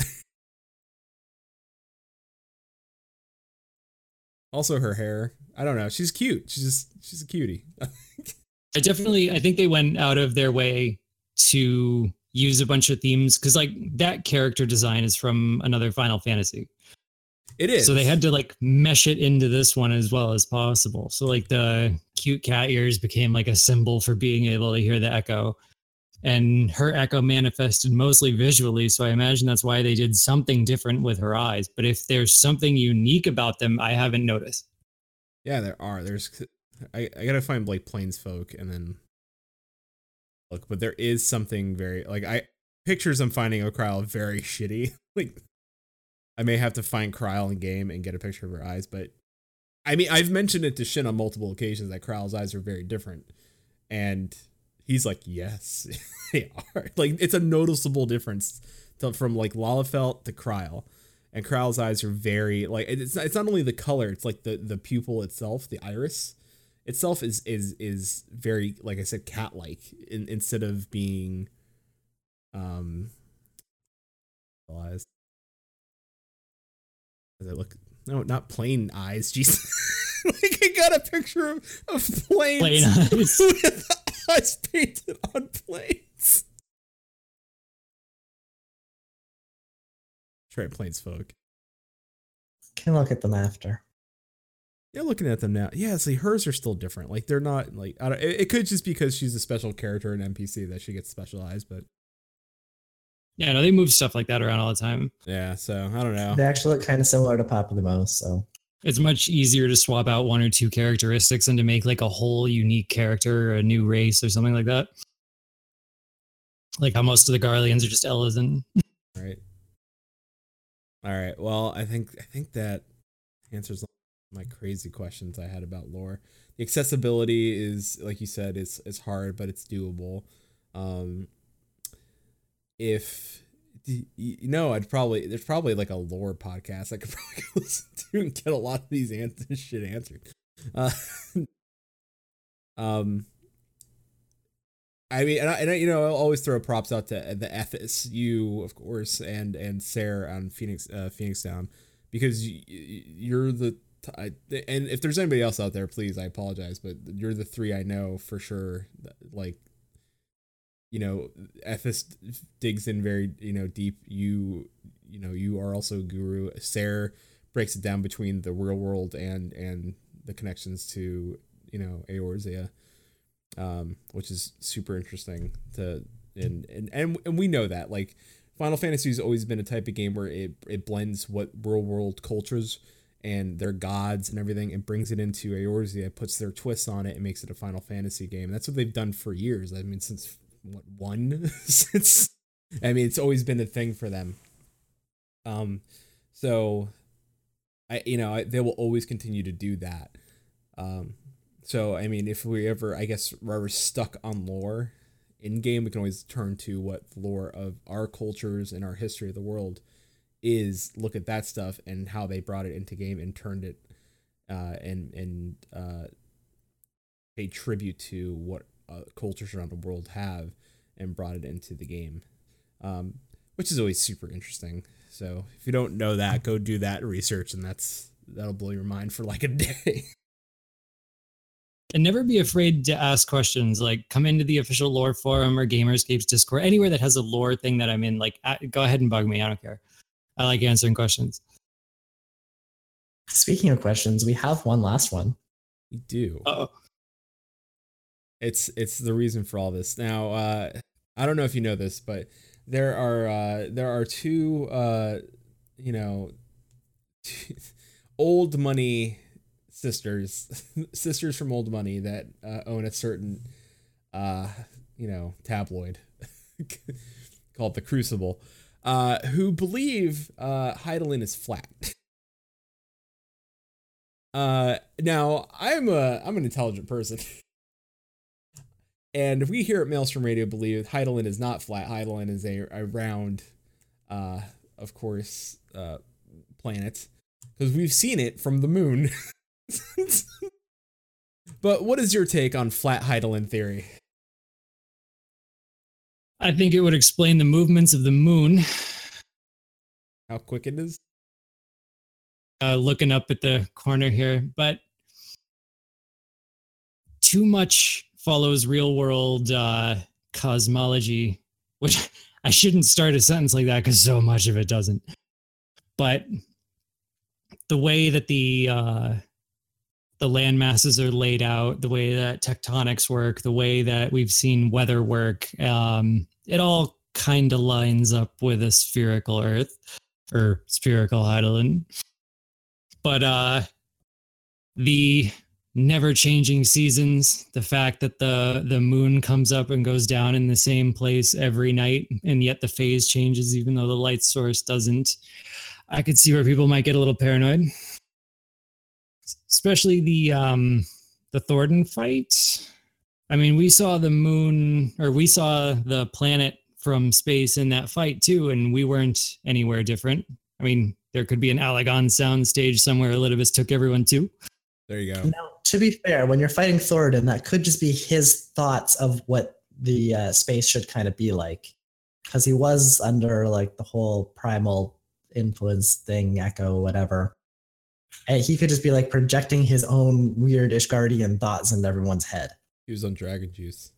Also, her hair. I don't know. She's cute. She's just she's a cutie. I definitely, I think they went out of their way to use a bunch of themes because, like, that character design is from another Final Fantasy. it is. So they had to like mesh it into this one as well as possible. So like the cute cat ears became like a symbol for being able to hear the echo. And her echo manifested mostly visually. So I imagine that's why they did something different with her eyes. But if there's something unique about them, I haven't noticed. Yeah, there are. There's I, I gotta find like Plains folk and then look, but there is something very like I pictures I'm finding of Krile very shitty. like I may have to find Krile in game and get a picture of her eyes, but I mean I've mentioned it to Shin on multiple occasions that Krile's eyes are very different. And he's like, Yes, they are. Like it's a noticeable difference to, from like Lalafell to Krile and Kral's eyes are very like it's not, it's not only the color it's like the the pupil itself the iris itself is is is very like I said cat like in, instead of being um eyes Does it look no not plain eyes jeez like I got a picture of, of planes Plain eyes. with eyes painted on planes try planes folk Can look at them after. Yeah, looking at them now. Yeah, see, hers are still different. Like they're not like I don't. It, it could just because she's a special character in NPC that she gets specialized. But Yeah, no, they move stuff like that around all the time. yeah, so I don't know. They actually look kind of similar to Papa the Mouse. So It's much easier to swap out one or two characteristics and to make like a whole unique character, a new race, or something like that. Like how most of the Garleans are just Elysian. Right. All right. Well, I think I think that answers my crazy questions I had about lore. The accessibility is, like you said, it's is hard, but it's doable. Um, if you know, I'd probably there's probably like a lore podcast I could probably listen to and get a lot of these answers shit answered. Uh, um, I mean, and I, and I, you know, I'll always throw props out to the FSU, of course, and and Sarah on Phoenix, uh, Phoenix Down, because y- y- you're the and if there's anybody else out there, please, I apologize, but you're the three I know for sure. Like, you know, FS digs in very you know deep. You you know you are also guru. Sarah breaks it down between the real world and and the connections to you know Eorzea um, which is super interesting to and, and and and we know that like Final Fantasy has always been a type of game where it it blends what real world cultures and their gods and everything and brings it into Eorzea, puts their twists on it and makes it a Final Fantasy game. That's what they've done for years. I mean, since what one since I mean, it's always been a thing for them. Um, so I you know I, they will always continue to do that. Um, so I mean, if we ever, I guess, we're ever stuck on lore in game, we can always turn to what lore of our cultures and our history of the world is. Look at that stuff and how they brought it into game and turned it, uh, and and uh, pay tribute to what uh, cultures around the world have and brought it into the game, um, which is always super interesting. So if you don't know that, go do that research, and that's that'll blow your mind for like a day. and never be afraid to ask questions like come into the official lore forum or Gamer Escape's discord anywhere that has a lore thing that i'm in like a- go ahead and bug me i don't care i like answering questions Speaking of questions, we have one last one. we do. oh It's it's the reason for all this. Now, uh, I don't know if you know this, but there are uh, there are two uh, you know old money sisters sisters from old money that uh, own a certain uh, you know tabloid called the Crucible, uh, who believe uh, Hydaelyn is flat. Uh, now I'm a I'm an intelligent person. And we here at Maelstrom Radio believe Hydaelyn is not flat. Hydaelyn is a, a round, uh, of course, uh, planet because we've seen it from the moon. but what is your take on flat Hydaelyn theory? i think it would explain the movements of the moon How quick it is? uh, looking up at the corner here, but too much follows real world uh, cosmology, which I shouldn't start a sentence like that because so much of it doesn't. But the way that the uh, the land masses are laid out, the way that tectonics work, the way that we've seen weather work, um, it all kind of lines up with a spherical Earth or spherical Hydaelyn but uh the never changing seasons. The fact that the the moon comes up and goes down in the same place every night and yet the phase changes even though the light source doesn't. I could see where people might get a little paranoid. Especially the um the Thordan fight. I mean we saw the moon or we saw the planet from space in that fight too and we weren't anywhere different. I mean there could be an Allagan sound stage somewhere Elidibus took everyone to. There you go. Now, to be fair, when you're fighting Thordan, that could just be his thoughts of what the uh, space should kind of be like, because he was under like the whole primal influence thing, Echo, whatever. And he could just be like projecting his own weird Ishgardian thoughts into everyone's head. He was on Dragon Juice.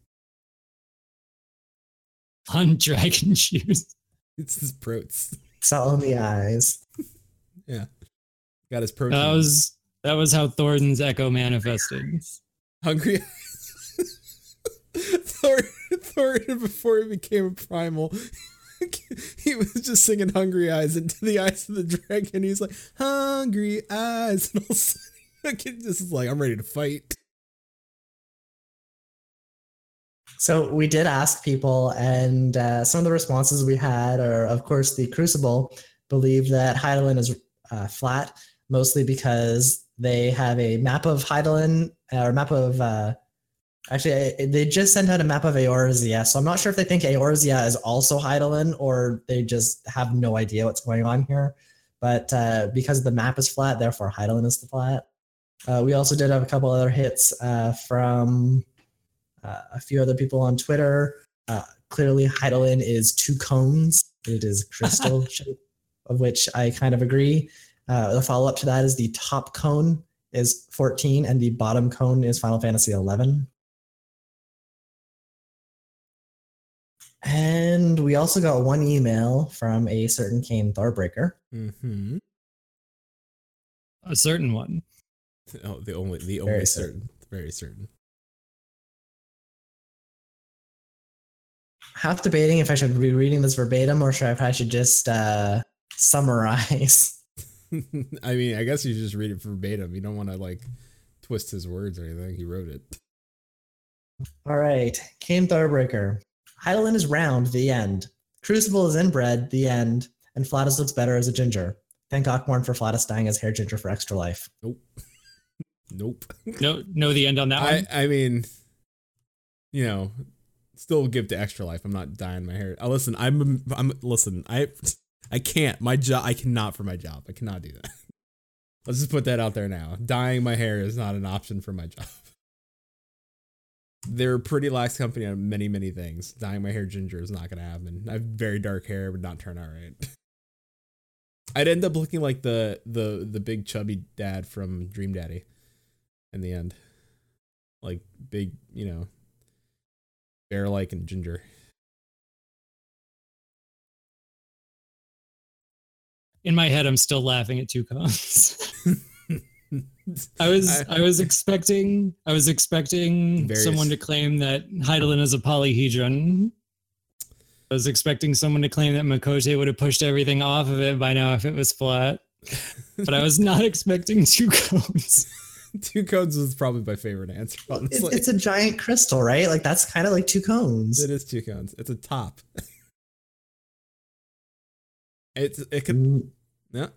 On dragon juice. It's his protes. all in the eyes. Yeah. Got his protein. That was that was how Thordan's echo manifested. hungry. Thor, Thor, before he became a primal, he was just singing "Hungry Eyes" into the eyes of the dragon. He's like, "Hungry eyes," and all of a sudden, like, just is like, "I'm ready to fight." So we did ask people, and uh, some of the responses we had are, of course, the Crucible believe that Hydaelyn is uh, flat, mostly because they have a map of Hydaelyn or map of. Uh, actually, they just sent out a map of Eorzea, so I'm not sure if they think Eorzea is also Hydaelyn or they just have no idea what's going on here. But uh, because the map is flat, therefore Hydaelyn is the flat. Uh, we also did have a couple other hits uh, from uh, a few other people on Twitter. Uh, clearly, Hydaelyn is two cones. It is crystal shape, of which I kind of agree. Uh, the follow up to that is the top cone is 14 and the bottom cone is Final Fantasy 11. And we also got one email from a certain Kane Tharbreaker. Mm-hmm. A certain one. Oh, the only, the Very only certain. certain, very certain. Half debating if I should be reading this verbatim or should I, if I should just uh, summarize. I mean, I guess you just read it verbatim. You don't want to like twist his words or anything. He wrote it. All right, Kane Tharbreaker. Hydaelyn is round, the end. Crucible is inbred, the end. And Flatus looks better as a ginger. Thank Ockmorn for Flatus dying as hair ginger for extra life. Nope. Nope. No, know the end on that I one. I mean, you know, still give to extra life. I'm not dyeing my hair. Uh, listen, I'm I'm listen. I I can't. My job. I cannot for my job. I cannot do that. Let's just put that out there now. Dyeing my hair is not an option for my job. They're a pretty lax company on many many things. Dyeing my hair ginger is not going to happen. I have very dark hair, would not turn out right. I'd end up looking like the the the big chubby dad from Dream Daddy in the end. Like big, you know, bear like and ginger. In my head, I'm still laughing at two cones. I was I, was expecting I was expecting Various- someone to claim that Hydaelyn is a polyhedron. I was expecting someone to claim that Makote would have pushed everything off of it by now if it was flat. But I was not expecting two cones. Two cones is probably my favorite answer, It's, it's a giant crystal, right? Like that's kind of like two cones. it is two cones. It's a top. it's it could mm. Mm,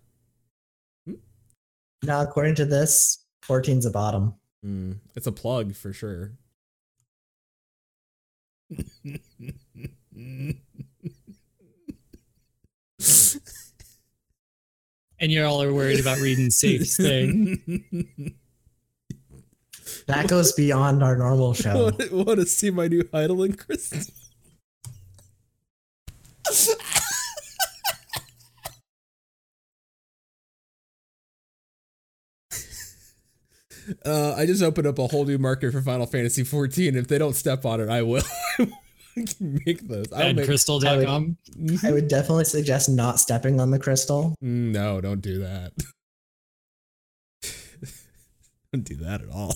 yeah. Now, according to this, 14's a bottom. Mm, it's a plug for sure. And you're all are worried about reading Safe's thing. That goes beyond our normal show. Want to see my new Hydaelyn crystal? Uh, I just opened up a whole new market for Final Fantasy 14. If they don't step on it, I will. Make those. I'll make, Badcrystal.com. I would definitely suggest not stepping on the crystal. No, don't do that. don't do that at all.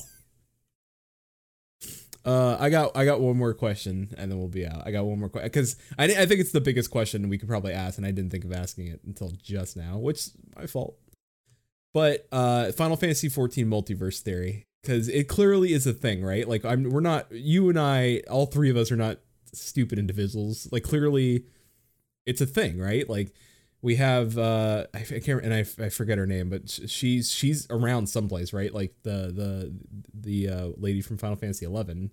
Uh, I got I got one more question and then we'll be out. I got one more question because I I think it's the biggest question we could probably ask and I didn't think of asking it until just now, which is my fault. But uh, Final Fantasy 14 multiverse theory because it clearly is a thing, right? Like I'm we're not you and I all three of us are not stupid individuals. Like clearly, it's a thing, right? Like we have uh I, can't and I, I forget her name, but she's she's around someplace, right? Like the the the uh, lady from Final Fantasy 11.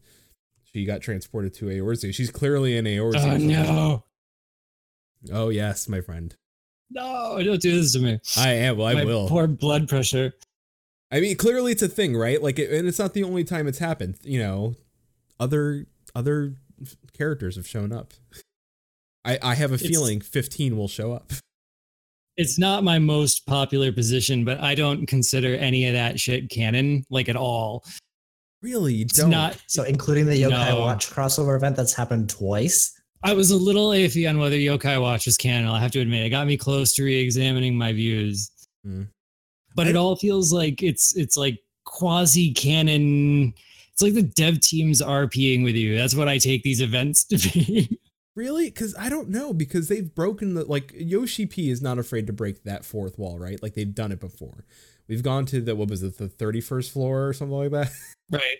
She got transported to Eorzea. She's clearly in Eorzea. Oh no. Oh yes, my friend. No, don't do this to me. I am. Well, I My will. Poor blood pressure. I mean, clearly it's a thing, right? Like, it, and it's not the only time it's happened. You know, other other characters have shown up. I I have a It's- feeling 15 will show up. It's not my most popular position, but I don't consider any of that shit canon, like at all. Really, you It's don't. not. So, including the Yokai No. Watch crossover event that's happened twice. I was a little iffy on whether Yokai Watch was canon. I have to admit, it got me close to re-examining my views. Hmm. But it all feels like it's it's like quasi canon. It's like the dev teams RPing with you. That's what I take these events to be. Really? Because I don't know. Because they've broken the like Yoshi P is not afraid to break that fourth wall, right? Like they've done it before. We've gone to the what was it, the thirty first floor or something like that, right.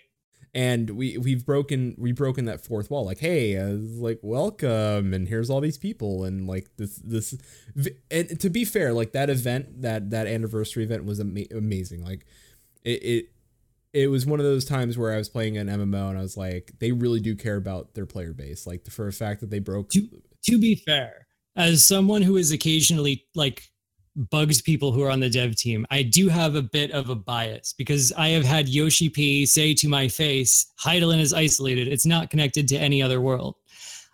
And we we've broken we've broken that fourth wall. Like, hey, uh, like welcome, and here's all these people, and like this this, and to be fair, like that event that that anniversary event was ama- amazing. Like, it. it it was one of those times where I was playing an MMO and I was like, they really do care about their player base. Like for a fact that they broke To, to be fair, as someone who is occasionally like bugs people who are on the dev team, I do have a bit of a bias because I have had Yoshi P say to my face, Hydaelyn is isolated. It's not connected to any other world.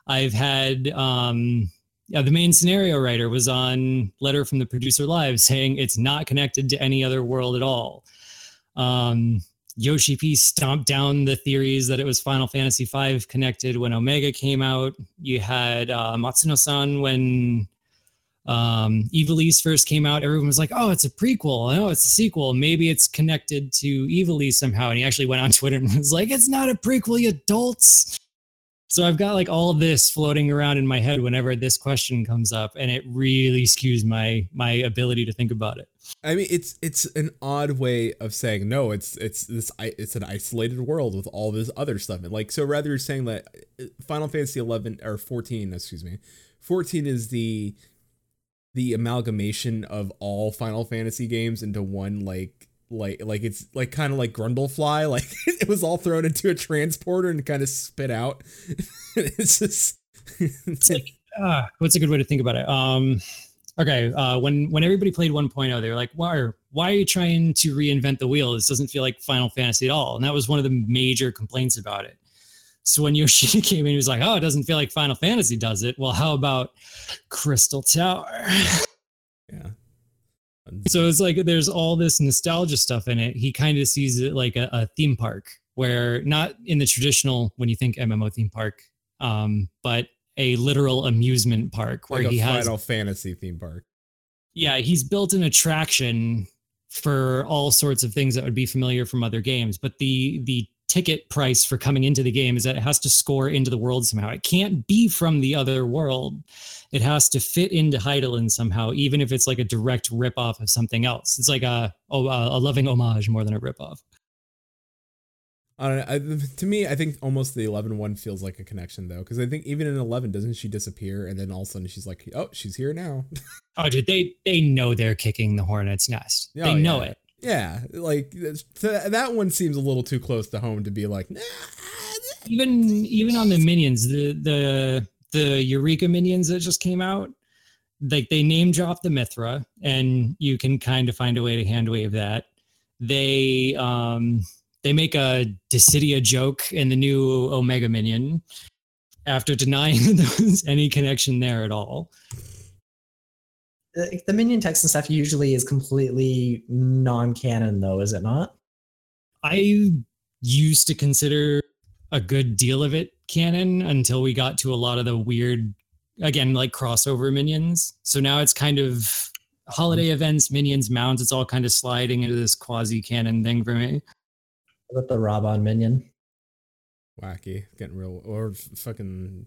I've had um yeah, the main scenario writer was on Letter from the Producer Live saying it's not connected to any other world at all. Um Yoshi P stomped down the theories that it was Final Fantasy V connected when Omega came out. You had uh, Matsuno-san when um, Ivalice first came out. Everyone was like, "Oh, it's a prequel. Oh, it's a sequel. Maybe it's connected to Ivalice somehow." And he actually went on Twitter and was like, "It's not a prequel, you adults." So I've got like all this floating around in my head whenever this question comes up, and it really skews my my ability to think about it. I mean, it's it's an odd way of saying no. It's it's this it's an isolated world with all this other stuff. And like so, rather saying that uh, Final Fantasy 11 or 14, excuse me, 14 is the the amalgamation of all Final Fantasy games into one like like like it's like kind of like Brundlefly, like it was all thrown into a transporter and kind of spit out. it's just It's like, uh, what's a good way to think about it? Um, okay, uh, when when everybody played 1.0, they were like, "Why are why are you trying to reinvent the wheel? This doesn't feel like Final Fantasy at all." And that was one of the major complaints about it. So when Yoshida came in, he was like, "Oh, it doesn't feel like Final Fantasy does it." Well, how about Crystal Tower? yeah. so it's like there's all this nostalgia stuff in it. He kind of sees it like a, a theme park, where not in the traditional when you think MMO theme park, um, but a literal amusement park where like he has Final Fantasy theme park. yeah he's built an attraction for all sorts of things that would be familiar from other games but the the ticket price for coming into the game is that it has to score into the world somehow. It can't be from the other world. It has to fit into Hydaelyn somehow even if it's like a direct rip off of something else. It's like a oh, a loving homage more than a rip off I don't know. I, to me, I think almost the 11 one feels like a connection though, because I think even in 11, doesn't she disappear? And then all of a sudden she's like, oh, she's here now. oh dude they they know they're kicking the hornet's nest. Oh, they know yeah. it yeah, like th- that one seems a little too close to home to be like, nah. even even on the minions the the the eureka minions that just came out like they name drop the mithra and you can kind of find a way to hand wave that they um they make a Dissidia joke in the new omega minion after denying there was any connection there at all The, the minion text and stuff usually is completely non-canon, though, is it not? i used to consider a good deal of it canon until we got to a lot of the weird again like crossover minions so now it's kind of holiday mm-hmm. events minions mounts it's all kind of sliding into this quasi canon thing for me What about the Robon minion, Wacky, getting real, or fucking.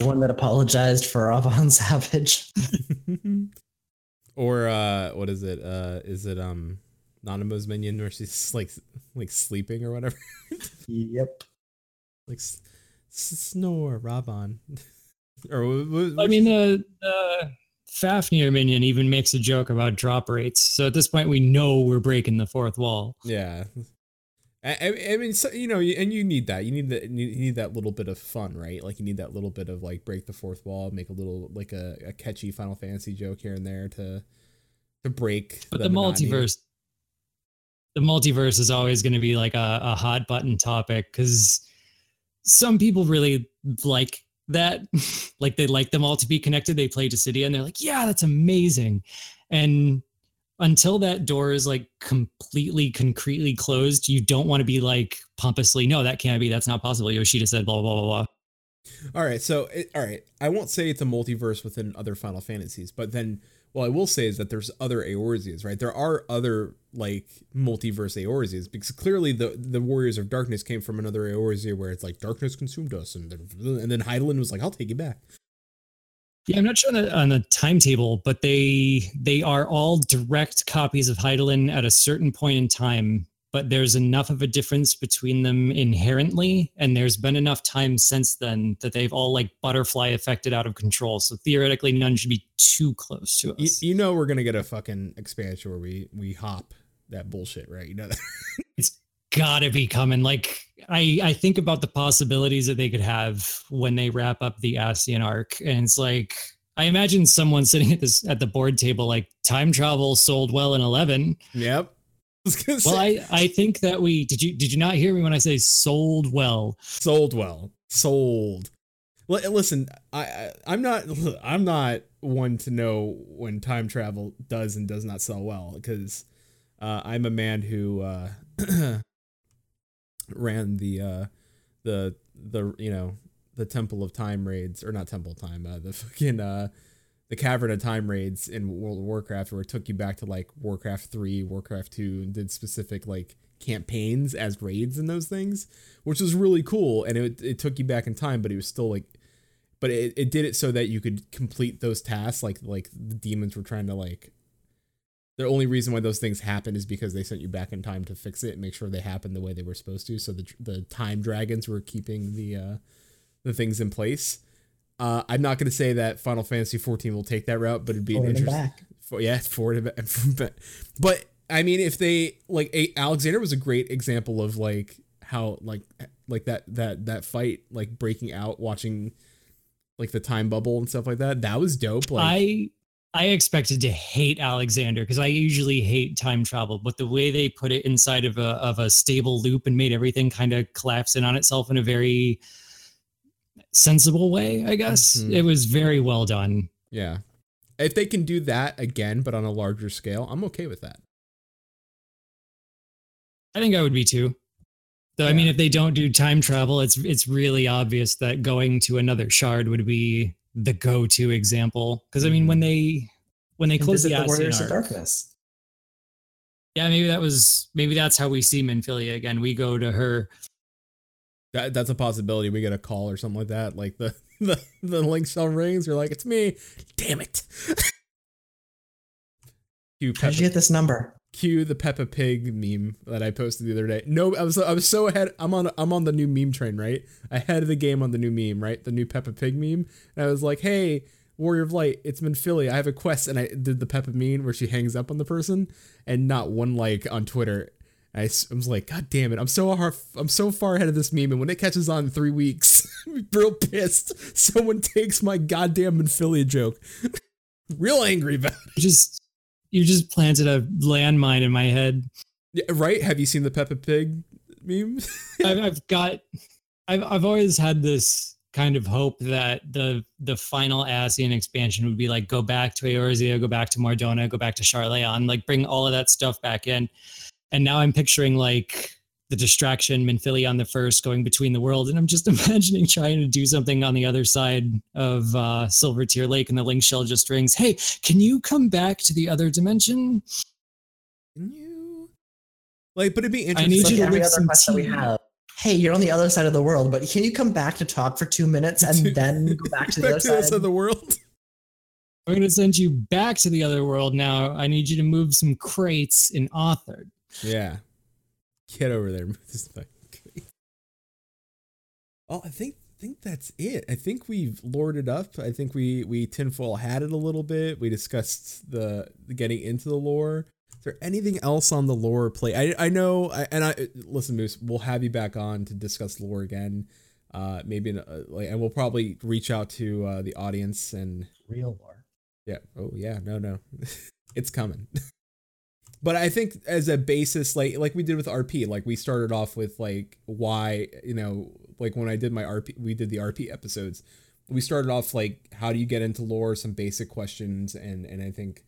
The one that apologized for Robon Savage. or uh, what is it? Uh, is it um, Nanamo's minion where she's like like sleeping or whatever? yep. like s- s- snore, Robon. or wh- wh- i mean the the fafnir minion even makes a joke about drop rates so at this point we know we're breaking the fourth wall Yeah. I, I- mean, so, you know, and you need that. You need that. You need that little bit of fun, right? Like you need that little bit of like break the fourth wall, make a little like a, a catchy Final Fantasy joke here and there to to break. but the, monotony. multiverse the multiverse is always going to be like a, a hot button topic because some people really like that like they like them all to be connected they play Dissidia and they're like yeah that's amazing and until that door is like completely concretely closed you don't want to be like pompously no that can't be that's not possible yoshida said blah blah blah blah All right, so it, all right, I won't say it's a multiverse within other Final Fantasies, but then what I will say is that there's other Eorzeas, right? There are other like multiverse Eorzeas because clearly the the Warriors of Darkness came from another Eorzea where it's like darkness consumed us, and then and then Hydaelyn was like, I'll take you back. Yeah, I'm not sure on the, on the timetable, but they they are all direct copies of Hydaelyn at a certain point in time. But there's enough of a difference between them inherently, and there's been enough time since then that they've all like butterfly affected out of control. So theoretically, none should be too close to You, us. you know we're gonna get a fucking expansion where we we hop that bullshit, right? You know that. Gotta be coming. Like I I think about the possibilities that they could have when they wrap up the Ascian arc, and it's like I imagine someone sitting at this at the board table like time travel sold well in eleven. yep. I Well, I, I think that we did you did you not hear me when I say sold well? sold well sold Li- listen I, I i'm not i'm not one to know when time travel does and does not sell well because uh, i'm a man who uh, ran the uh, the the you know the temple of time raids or not temple time uh, the fucking uh the cavern of time raids in world of warcraft where it took you back to like warcraft 3 warcraft 2 and did specific like campaigns as raids and those things which was really cool. And it, it took you back in time but it was still like but it, it did it so that you could complete those tasks like like the demons were trying to like the only reason why those things happen is because they sent you back in time to fix it and make sure they happened the way they were supposed to so the the time dragons were keeping the uh the things in place uh i'm not going to say that final fantasy 14 will take that route but it'd be an Forward and interesting back. for, yeah, forward and back. But I mean, if they like a, Alexander was a great example of like how like like that that that fight like breaking out, watching like the time bubble and stuff like that. That was dope. Like I I expected to hate Alexander because I usually hate time travel, but the way they put it inside of a of a stable loop and made everything kind of collapse in on itself in a very sensible way, I guess. Mhm. It was very well done. yeah, if they can do that again, but on a larger scale, I'm okay with that. I think I would be too. Though I mean if they don't do time travel, it's it's really obvious that going to another shard would be the go-to example. Because I mean when mm. they when they close visit the, the Warriors Ascian of Darkness. Yeah, maybe that was maybe that's how we see Minfilia again. We go to her That that's a possibility. We get a call or something like that. Like the the the link shell rings. You're like, it's me. Damn it. Cue How did you get this number? Cue the Peppa Pig meme that I posted the other day. No, I was I was so ahead. I'm on I'm on the new meme train, right? Ahead of the game on the new meme, right? The new Peppa Pig meme. And I was like, hey, Warrior of Light, it's Minfilia. I have a quest, and I did the Peppa meme where she hangs up on the person, and not one like on Twitter. I was like, God damn it! I'm so I'm so far ahead of this meme, and when it catches on in three weeks, I'm real pissed. Someone takes my goddamn Minfilia joke. real angry about. It. just you just planted a landmine in my head. Yeah, right? Have you seen the Peppa Pig meme? I've, I've got I've I've always had this kind of hope that the the final Ascian expansion would be like go back to Eorzea, go back to Mor Dhona, go back to Sharlayan, like bring all of that stuff back in. And now I'm picturing like the distraction Minfilia on the first going between the world, and I'm just imagining trying to do something on the other side of uh, Silvertear Lake, and the link shell just rings. Hey, can you come back to the other dimension? Can you? Like, but it'd be I need It's you to every other some quest that we have. Hey, you're on the other side of the world, but can you come back to talk for two minutes and then go back to the back other to side? side of the world. I'm going to send you back to the other world now. I need you to move some crates in Author. Yeah. Get over there. This fucking guy. Oh, I think think that's it. I think we've lorded up. I think we we tinfoil had it a little bit. We discussed the, the getting into the lore. Is there anything else on the lore play? I I know. I, and I listen, Moose. We'll have you back on to discuss lore again. Uh, maybe in a, like, and we'll probably reach out to uh, the audience and Real lore. yeah. Oh yeah. No, no. it's coming. but I think as a basis, like like we did with RP, like we started off with like why, you know, like when I did my RP we did the RP episodes. We started off like how do you get into lore, some basic questions and and I think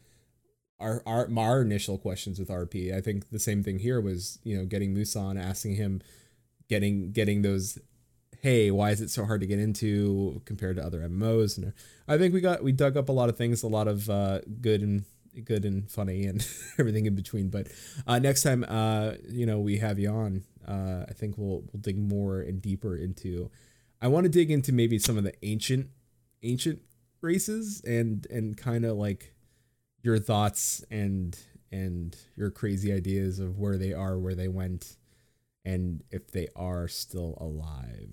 our our our initial questions with RP, I think the same thing here was, you know, getting Musan, asking him getting getting those hey, why is it so hard to get into compared to other MMOs? And I think we got we dug up a lot of things, a lot of uh, good and good and funny and everything in between. But uh, next time, uh, you know, we have you on, uh, I think we'll we'll dig more and deeper into. I want to dig into maybe some of the ancient ancient races and and kind of like your thoughts and and your crazy ideas of where they are, where they went, and if they are still alive.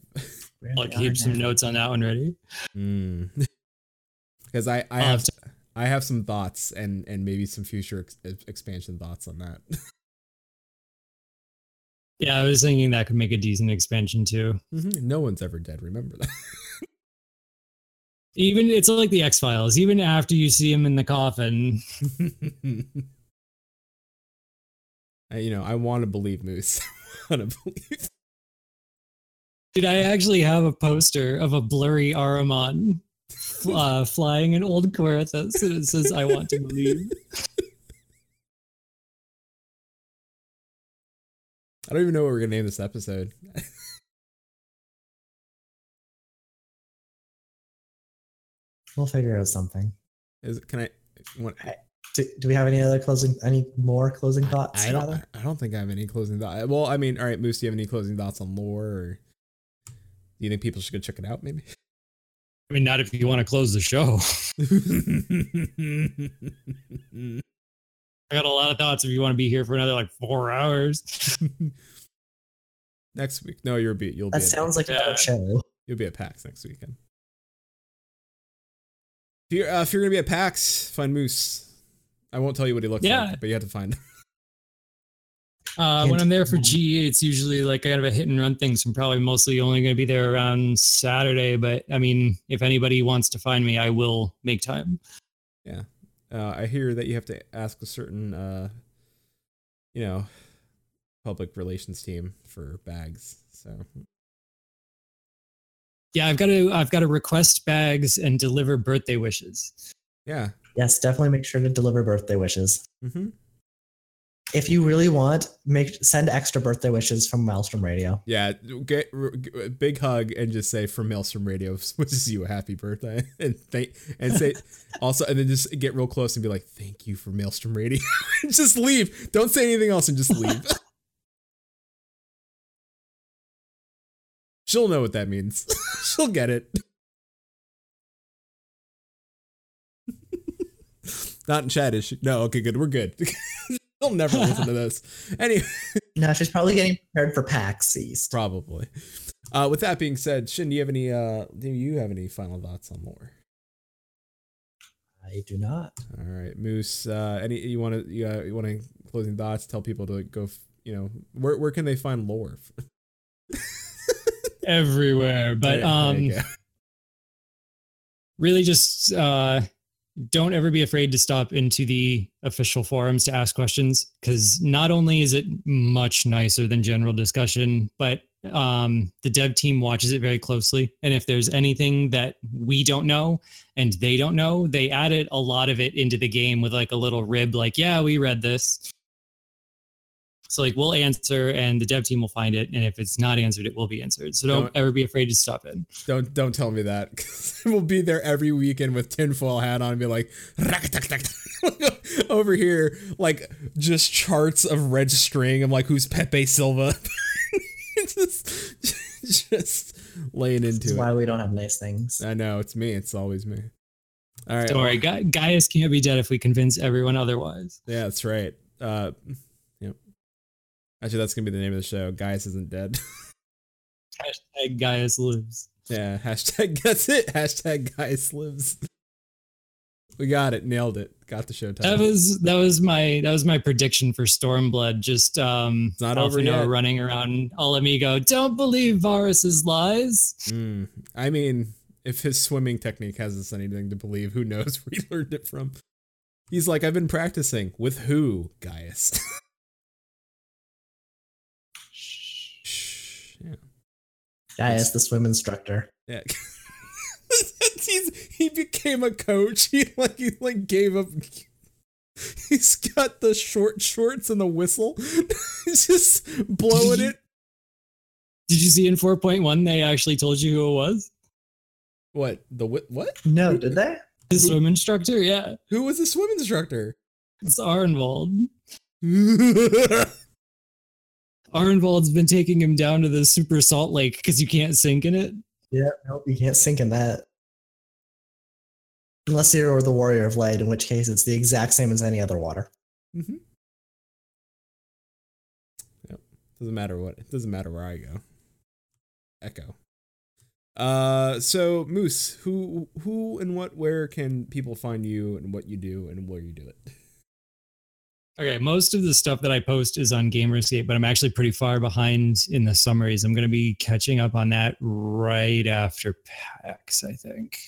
Where I'll keep some notes on that one ready. Because I, I I'll have have to- I have some thoughts and and maybe some future ex- expansion thoughts on that. Yeah, I was thinking that could make a decent expansion too. Mm-hmm. no one's ever dead. Remember that. Even it's like the X Files. Even after you see him in the coffin, I- you know, I want to believe Moose. I want to believe. dude, I actually have a poster of a blurry Aramon uh, flying an old Querethus, and it says, "I want to believe." I don't even know what we're gonna name this episode. We'll figure out something. Is it, can I? What, Do, do we have any other closing, any more closing thoughts? I don't. I don't think I have any closing thoughts. Well, I mean, all right, Moose. Do you have any closing thoughts on lore, or do you think people should go check it out? Maybe. I mean, not if you want to close the show. I got a lot of thoughts. If you want to be here for another like four hours, next week. No, you'll be. You'll be. That at- sounds like a another show. You'll be at PAX next weekend. If you're, uh, if you're gonna be at PAX, find Moose. I won't tell you what he looks Yeah. like, but you have to find. him. Uh, when I'm there for GE, it's usually like kind of a hit and run thing. So I'm probably mostly only going to be there around Saturday. But I mean, if anybody wants to find me, I will make time. Yeah. Uh, I hear that you have to ask a certain, uh, you know, public relations team for bags. So Yeah, I've got to I've got to request bags and deliver birthday wishes. yeah. Yes, definitely make sure to deliver birthday wishes. Mm-hmm. If you really want, make send extra birthday wishes from Maelstrom Radio. Yeah. Get, get big hug and just say from Maelstrom Radio wishes you a happy birthday and thank and say also and then just get real close and be like thank you for Maelstrom Radio. just leave. Don't say anything else and just leave. She'll know what that means. She'll get it. Not in chat, is she? No, okay, good. We're good. She'll never listen to this. Anyway, No, she's probably getting prepared for PAX East. probably. Uh, with that being said, Shin, do you have any? Uh, do you have any final thoughts on lore? I do not. All right, Moose. Uh, any you want to you, uh, you want to closing thoughts? Tell people to go. f- You know, where where can they find lore? Everywhere. But There- there um go. really just uh don't ever be afraid to stop into the official forums to ask questions because not only is it much nicer than general discussion but um the dev team watches it very closely. And if there's anything that we don't know and they don't know they added a lot of it into the game with like a little rib like yeah we read this so like we'll answer and the dev team will find it and if it's not answered it will be answered so don't Don't- ever be afraid to stop in Don't don't tell me that. 'cause we'll be there every weekend with tinfoil hat on and be like over here, like just charts of red string. I'm like, who's Pepe Silva? just just laying into is it. why we don't have nice things. I know it's me. It's always me. All right. Don't worry, Ga- Gaius can't be dead if we convince everyone otherwise. Yeah, that's right. Uh, yep. Actually, that's gonna be the name of the show. Gaius isn't dead. Hashtag Gaius lives. yeah. Hashtag. That's it. Hashtag Gaius lives. We got it. Nailed it. Got the show title. That was that was my that was my prediction for Stormblood. Just um, It's not over yet. running around all amigo. Don't believe Varis's lies. Mm, I mean, if his swimming technique has us anything to believe, who knows where he learned it from? He's like, I've been practicing with who, Gaius? Shh. Yeah. Gaius, the swim instructor. Yeah. He became a coach. He like he like gave up. He's got the short shorts and the whistle. He's just blowing it. Did you see in 4.1 they actually told you who it was? What the what? No, did they? The swim instructor? Yeah. Who was the swim instructor? It's Arenvald. Arenvald's been taking him down to the super salt lake because you can't sink in it. Yeah, nope, you can't sink in that. Unless you're the Warrior of Light, in which case it's the exact same as any other water. Mm-hmm. Yep. Doesn't matter what. It doesn't matter where I go. Echo. Uh, so Moose, who, who, and what, where can people find you, and what you do, and where you do it? Okay, most of the stuff that I post is on Gamer Escape, but I'm actually pretty far behind in the summaries. I'm going to be catching up on that right after PAX, I think.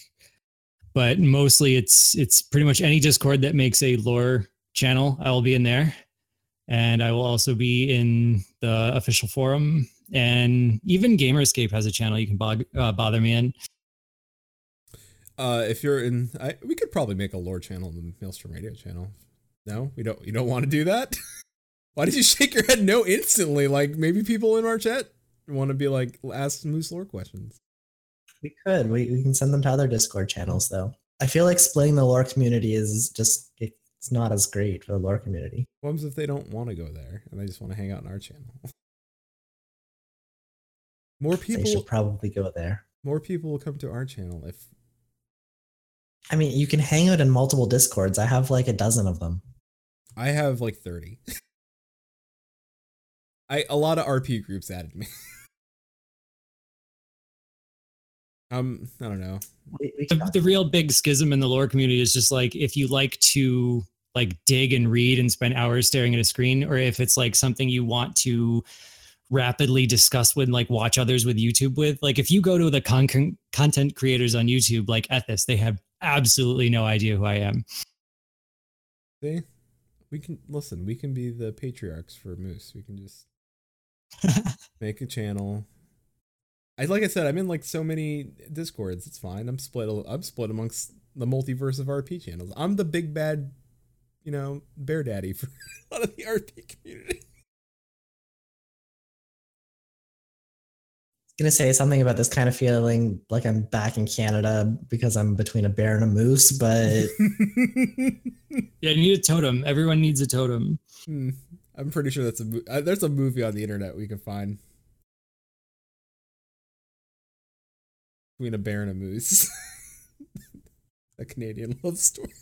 But mostly, it's it's pretty much any Discord that makes a lore channel. I will be in there, and I will also be in the official forum, and even Gamer Escape has a channel you can bog, uh, bother me in. Uh, if you're in, I, we could probably make a lore channel in the Maelstrom Radio channel. No, we don't. You don't want to do that. Why did you shake your head no instantly? Like maybe people in our chat want to be like ask Moose lore questions. We could. We, we can send them to other Discord channels, though. I feel like splitting the lore community is just, it's not as great for the lore community. What if they don't want to go there and they just want to hang out in our channel? More They people, should probably go there. more people will come to our channel if I mean, you can hang out in multiple Discords. I have like a dozen of them. I have like thirty. I a lot of RP groups added me. um, I don't know. We, we the, the real big schism in the lore community is just like if you like to like dig and read and spend hours staring at a screen, or if it's like something you want to rapidly discuss with like watch others with YouTube with. Like if you go to the con- content creators on YouTube like Ethis, they have absolutely no idea who I am. See, we can listen. We can be the patriarchs for Moose. We can just make a channel. I like I said, I'm in like so many discords. It's fine. I'm split. I'm split amongst the multiverse of RP channels. I'm the big bad, you know, bear daddy for a lot of the RP community. Gonna say something about this kind of feeling like I'm back in Canada because I'm between a bear and a moose, but yeah, you need a totem. Everyone needs a totem. Hmm. I'm pretty sure that's a uh, there's a movie on the internet we can find between a bear and a moose. a Canadian love story.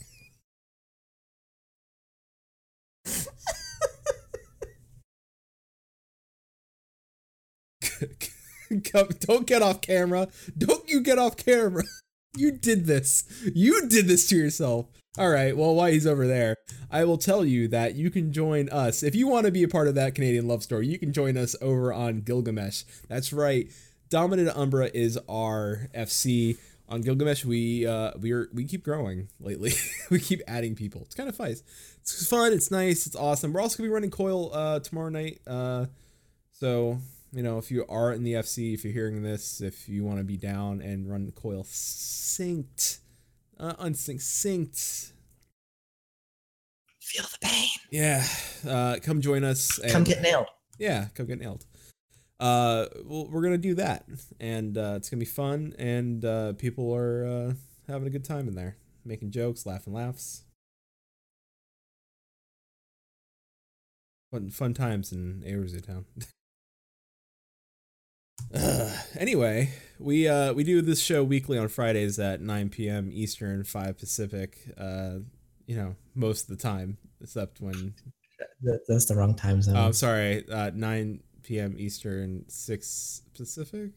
Don't get off camera. Don't you get off camera. You did this. You did this to yourself. All right. Well, while he's over there, I will tell you that you can join us. If you want to be a part of that Canadian love story, you can join us over on Gilgamesh. That's right. Dominant Umbra is our FC. On Gilgamesh, we uh, we are we keep growing lately. we keep adding people. It's kind of fun. It's fun. It's nice. It's awesome. We're also gonna be running Coil uh, tomorrow night. Uh, so you know, if you are in the FC, if you're hearing this, if you want to be down and run coil synced, uh, unsynced, synced. Feel the pain. Yeah, uh, come join us. And, come get nailed. Yeah, come get nailed. Uh, well, we're gonna do that, and uh, it's gonna be fun, and uh, people are uh, having a good time in there, making jokes, laughing laughs. Fun, fun times in Aorzoo Town. Uh, anyway, we uh we do this show weekly on Fridays at 9 p.m. Eastern, 5 Pacific. Uh, you know, most of the time, except when that's the wrong time zone. Oh, I'm sorry. Uh, 9 p.m. Eastern, 6 Pacific.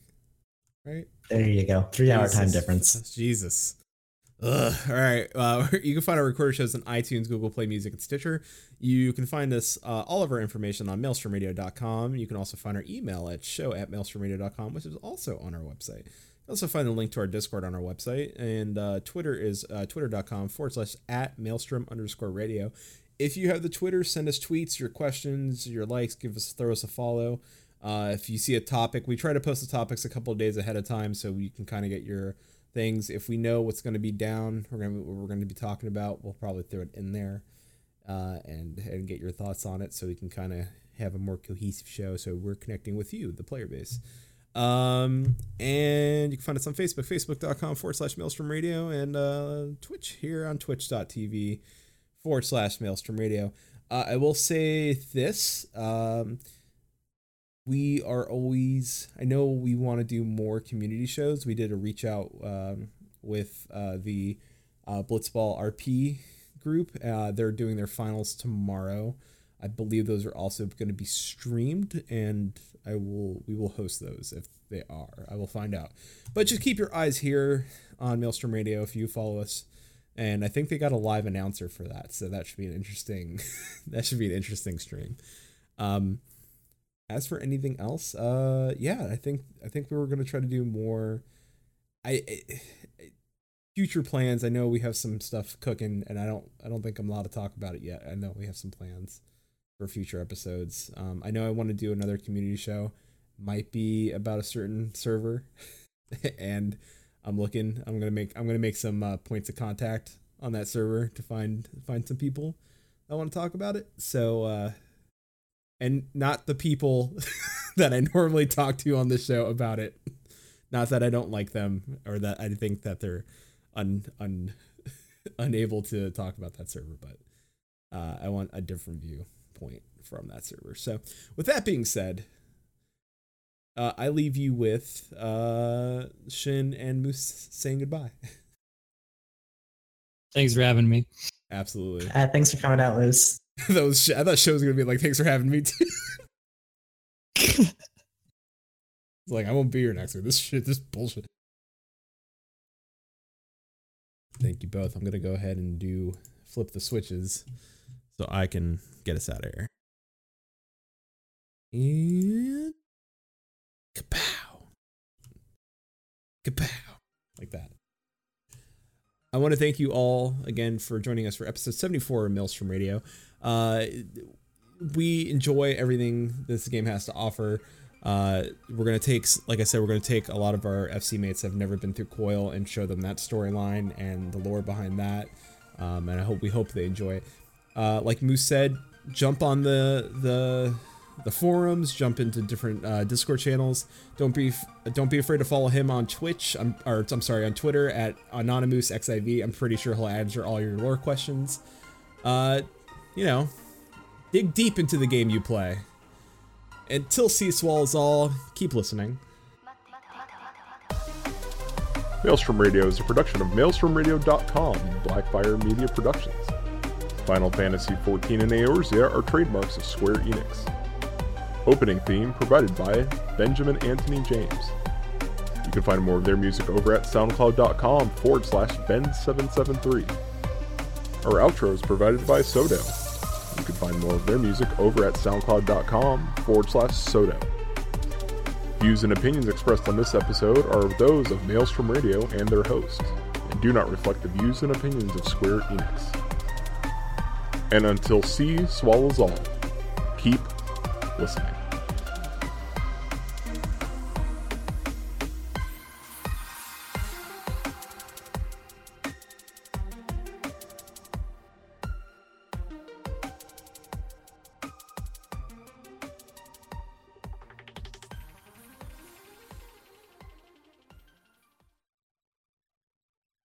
Right. There you go. Three hour time difference. Jesus. Ugh. All right. Uh, you can find our recorded shows on iTunes, Google Play Music, and Stitcher. You can find us, uh, all of our information on maelstromradio.com. You can also find our email at show at maelstromradio.com, which is also on our website. You also find the link to our Discord on our website. And uh, Twitter is uh, twitter.com forward slash at maelstrom underscore radio. If you have the Twitter, send us tweets, your questions, your likes, give us, throw us a follow. Uh, if you see a topic, we try to post the topics a couple of days ahead of time so you can kind of get your things. If we know what's going to be down, we're going to we're going to be talking about. We'll probably throw it in there, uh, and and get your thoughts on it, so we can kind of have a more cohesive show. So we're connecting with you, the player base. Um, and you can find us on Facebook, facebook.com forward slash Maelstrom Radio, and uh, Twitch here on twitch.tv forward slash Maelstrom Radio. Uh, I will say this. Um, we are always i know we want to do more community shows. We did a reach out um, with uh, the uh, blitzball rp group. Uh, they're doing their finals tomorrow. I believe those are also going to be streamed and i will we will host those if they are. I will find out. But just keep your eyes here on maelstrom radio if you follow us. And i think they got a live announcer for that so that should be an interesting that should be an interesting stream. Um, as for anything else, uh, yeah, I think I think we were gonna try to do more. I, I, future plans. I know we have some stuff cooking, and I don't I don't think I'm allowed to talk about it yet. I know we have some plans for future episodes. Um, I know I want to do another community show. Might be about a certain server, and I'm looking. I'm gonna make I'm gonna make some uh, points of contact on that server to find find some people that want to talk about it. So. Uh, and not the people that I normally talk to on the show about it. Not that I don't like them or that I think that they're un, un unable to talk about that server, but uh, I want a different viewpoint from that server. So, with that being said, uh, I leave you with uh, Shin and Moose saying goodbye. Thanks for having me. Absolutely. Uh, thanks for coming out, Moose. was I thought show was gonna be like, thanks for having me too. it's like I won't be here next week. This shit, this bullshit. Thank you both. I'm gonna go ahead and do flip the switches so I can get us out of here. And kapow. Kapow. Like that. I want to thank you all again for joining us for episode 74 of Maelstrom Radio. Uh, we enjoy everything this game has to offer. Uh, we're gonna take, like I said, we're gonna take a lot of our FC mates that have never been through Coil and show them that storyline and the lore behind that. Um, and I hope we hope they enjoy it. Uh, like Moose said, jump on the the the forums, jump into different uh, Discord channels. Don't be don't be afraid to follow him on Twitch. I'm or I'm sorry on Twitter at anonymous xiv. I'm pretty sure he'll answer all your lore questions. Uh, you know, dig deep into the game you play. Until Sea Swallows all, keep listening. Maelstrom Radio is a production of MaelstromRadio.com, Blackfire Media Productions. Final Fantasy XIV and Eorzea are trademarks of Square Enix. Opening theme provided by Benjamin Anthony James. You can find more of their music over at soundcloud.com forward slash Ben773. Our outro is provided by Sodo. You can find more of their music over at soundcloud.com forward slash Sodo. Views and opinions expressed on this episode are those of Maelstrom Radio and their host, and do not reflect the views and opinions of Square Enix. And until sea swallows all, keep listening.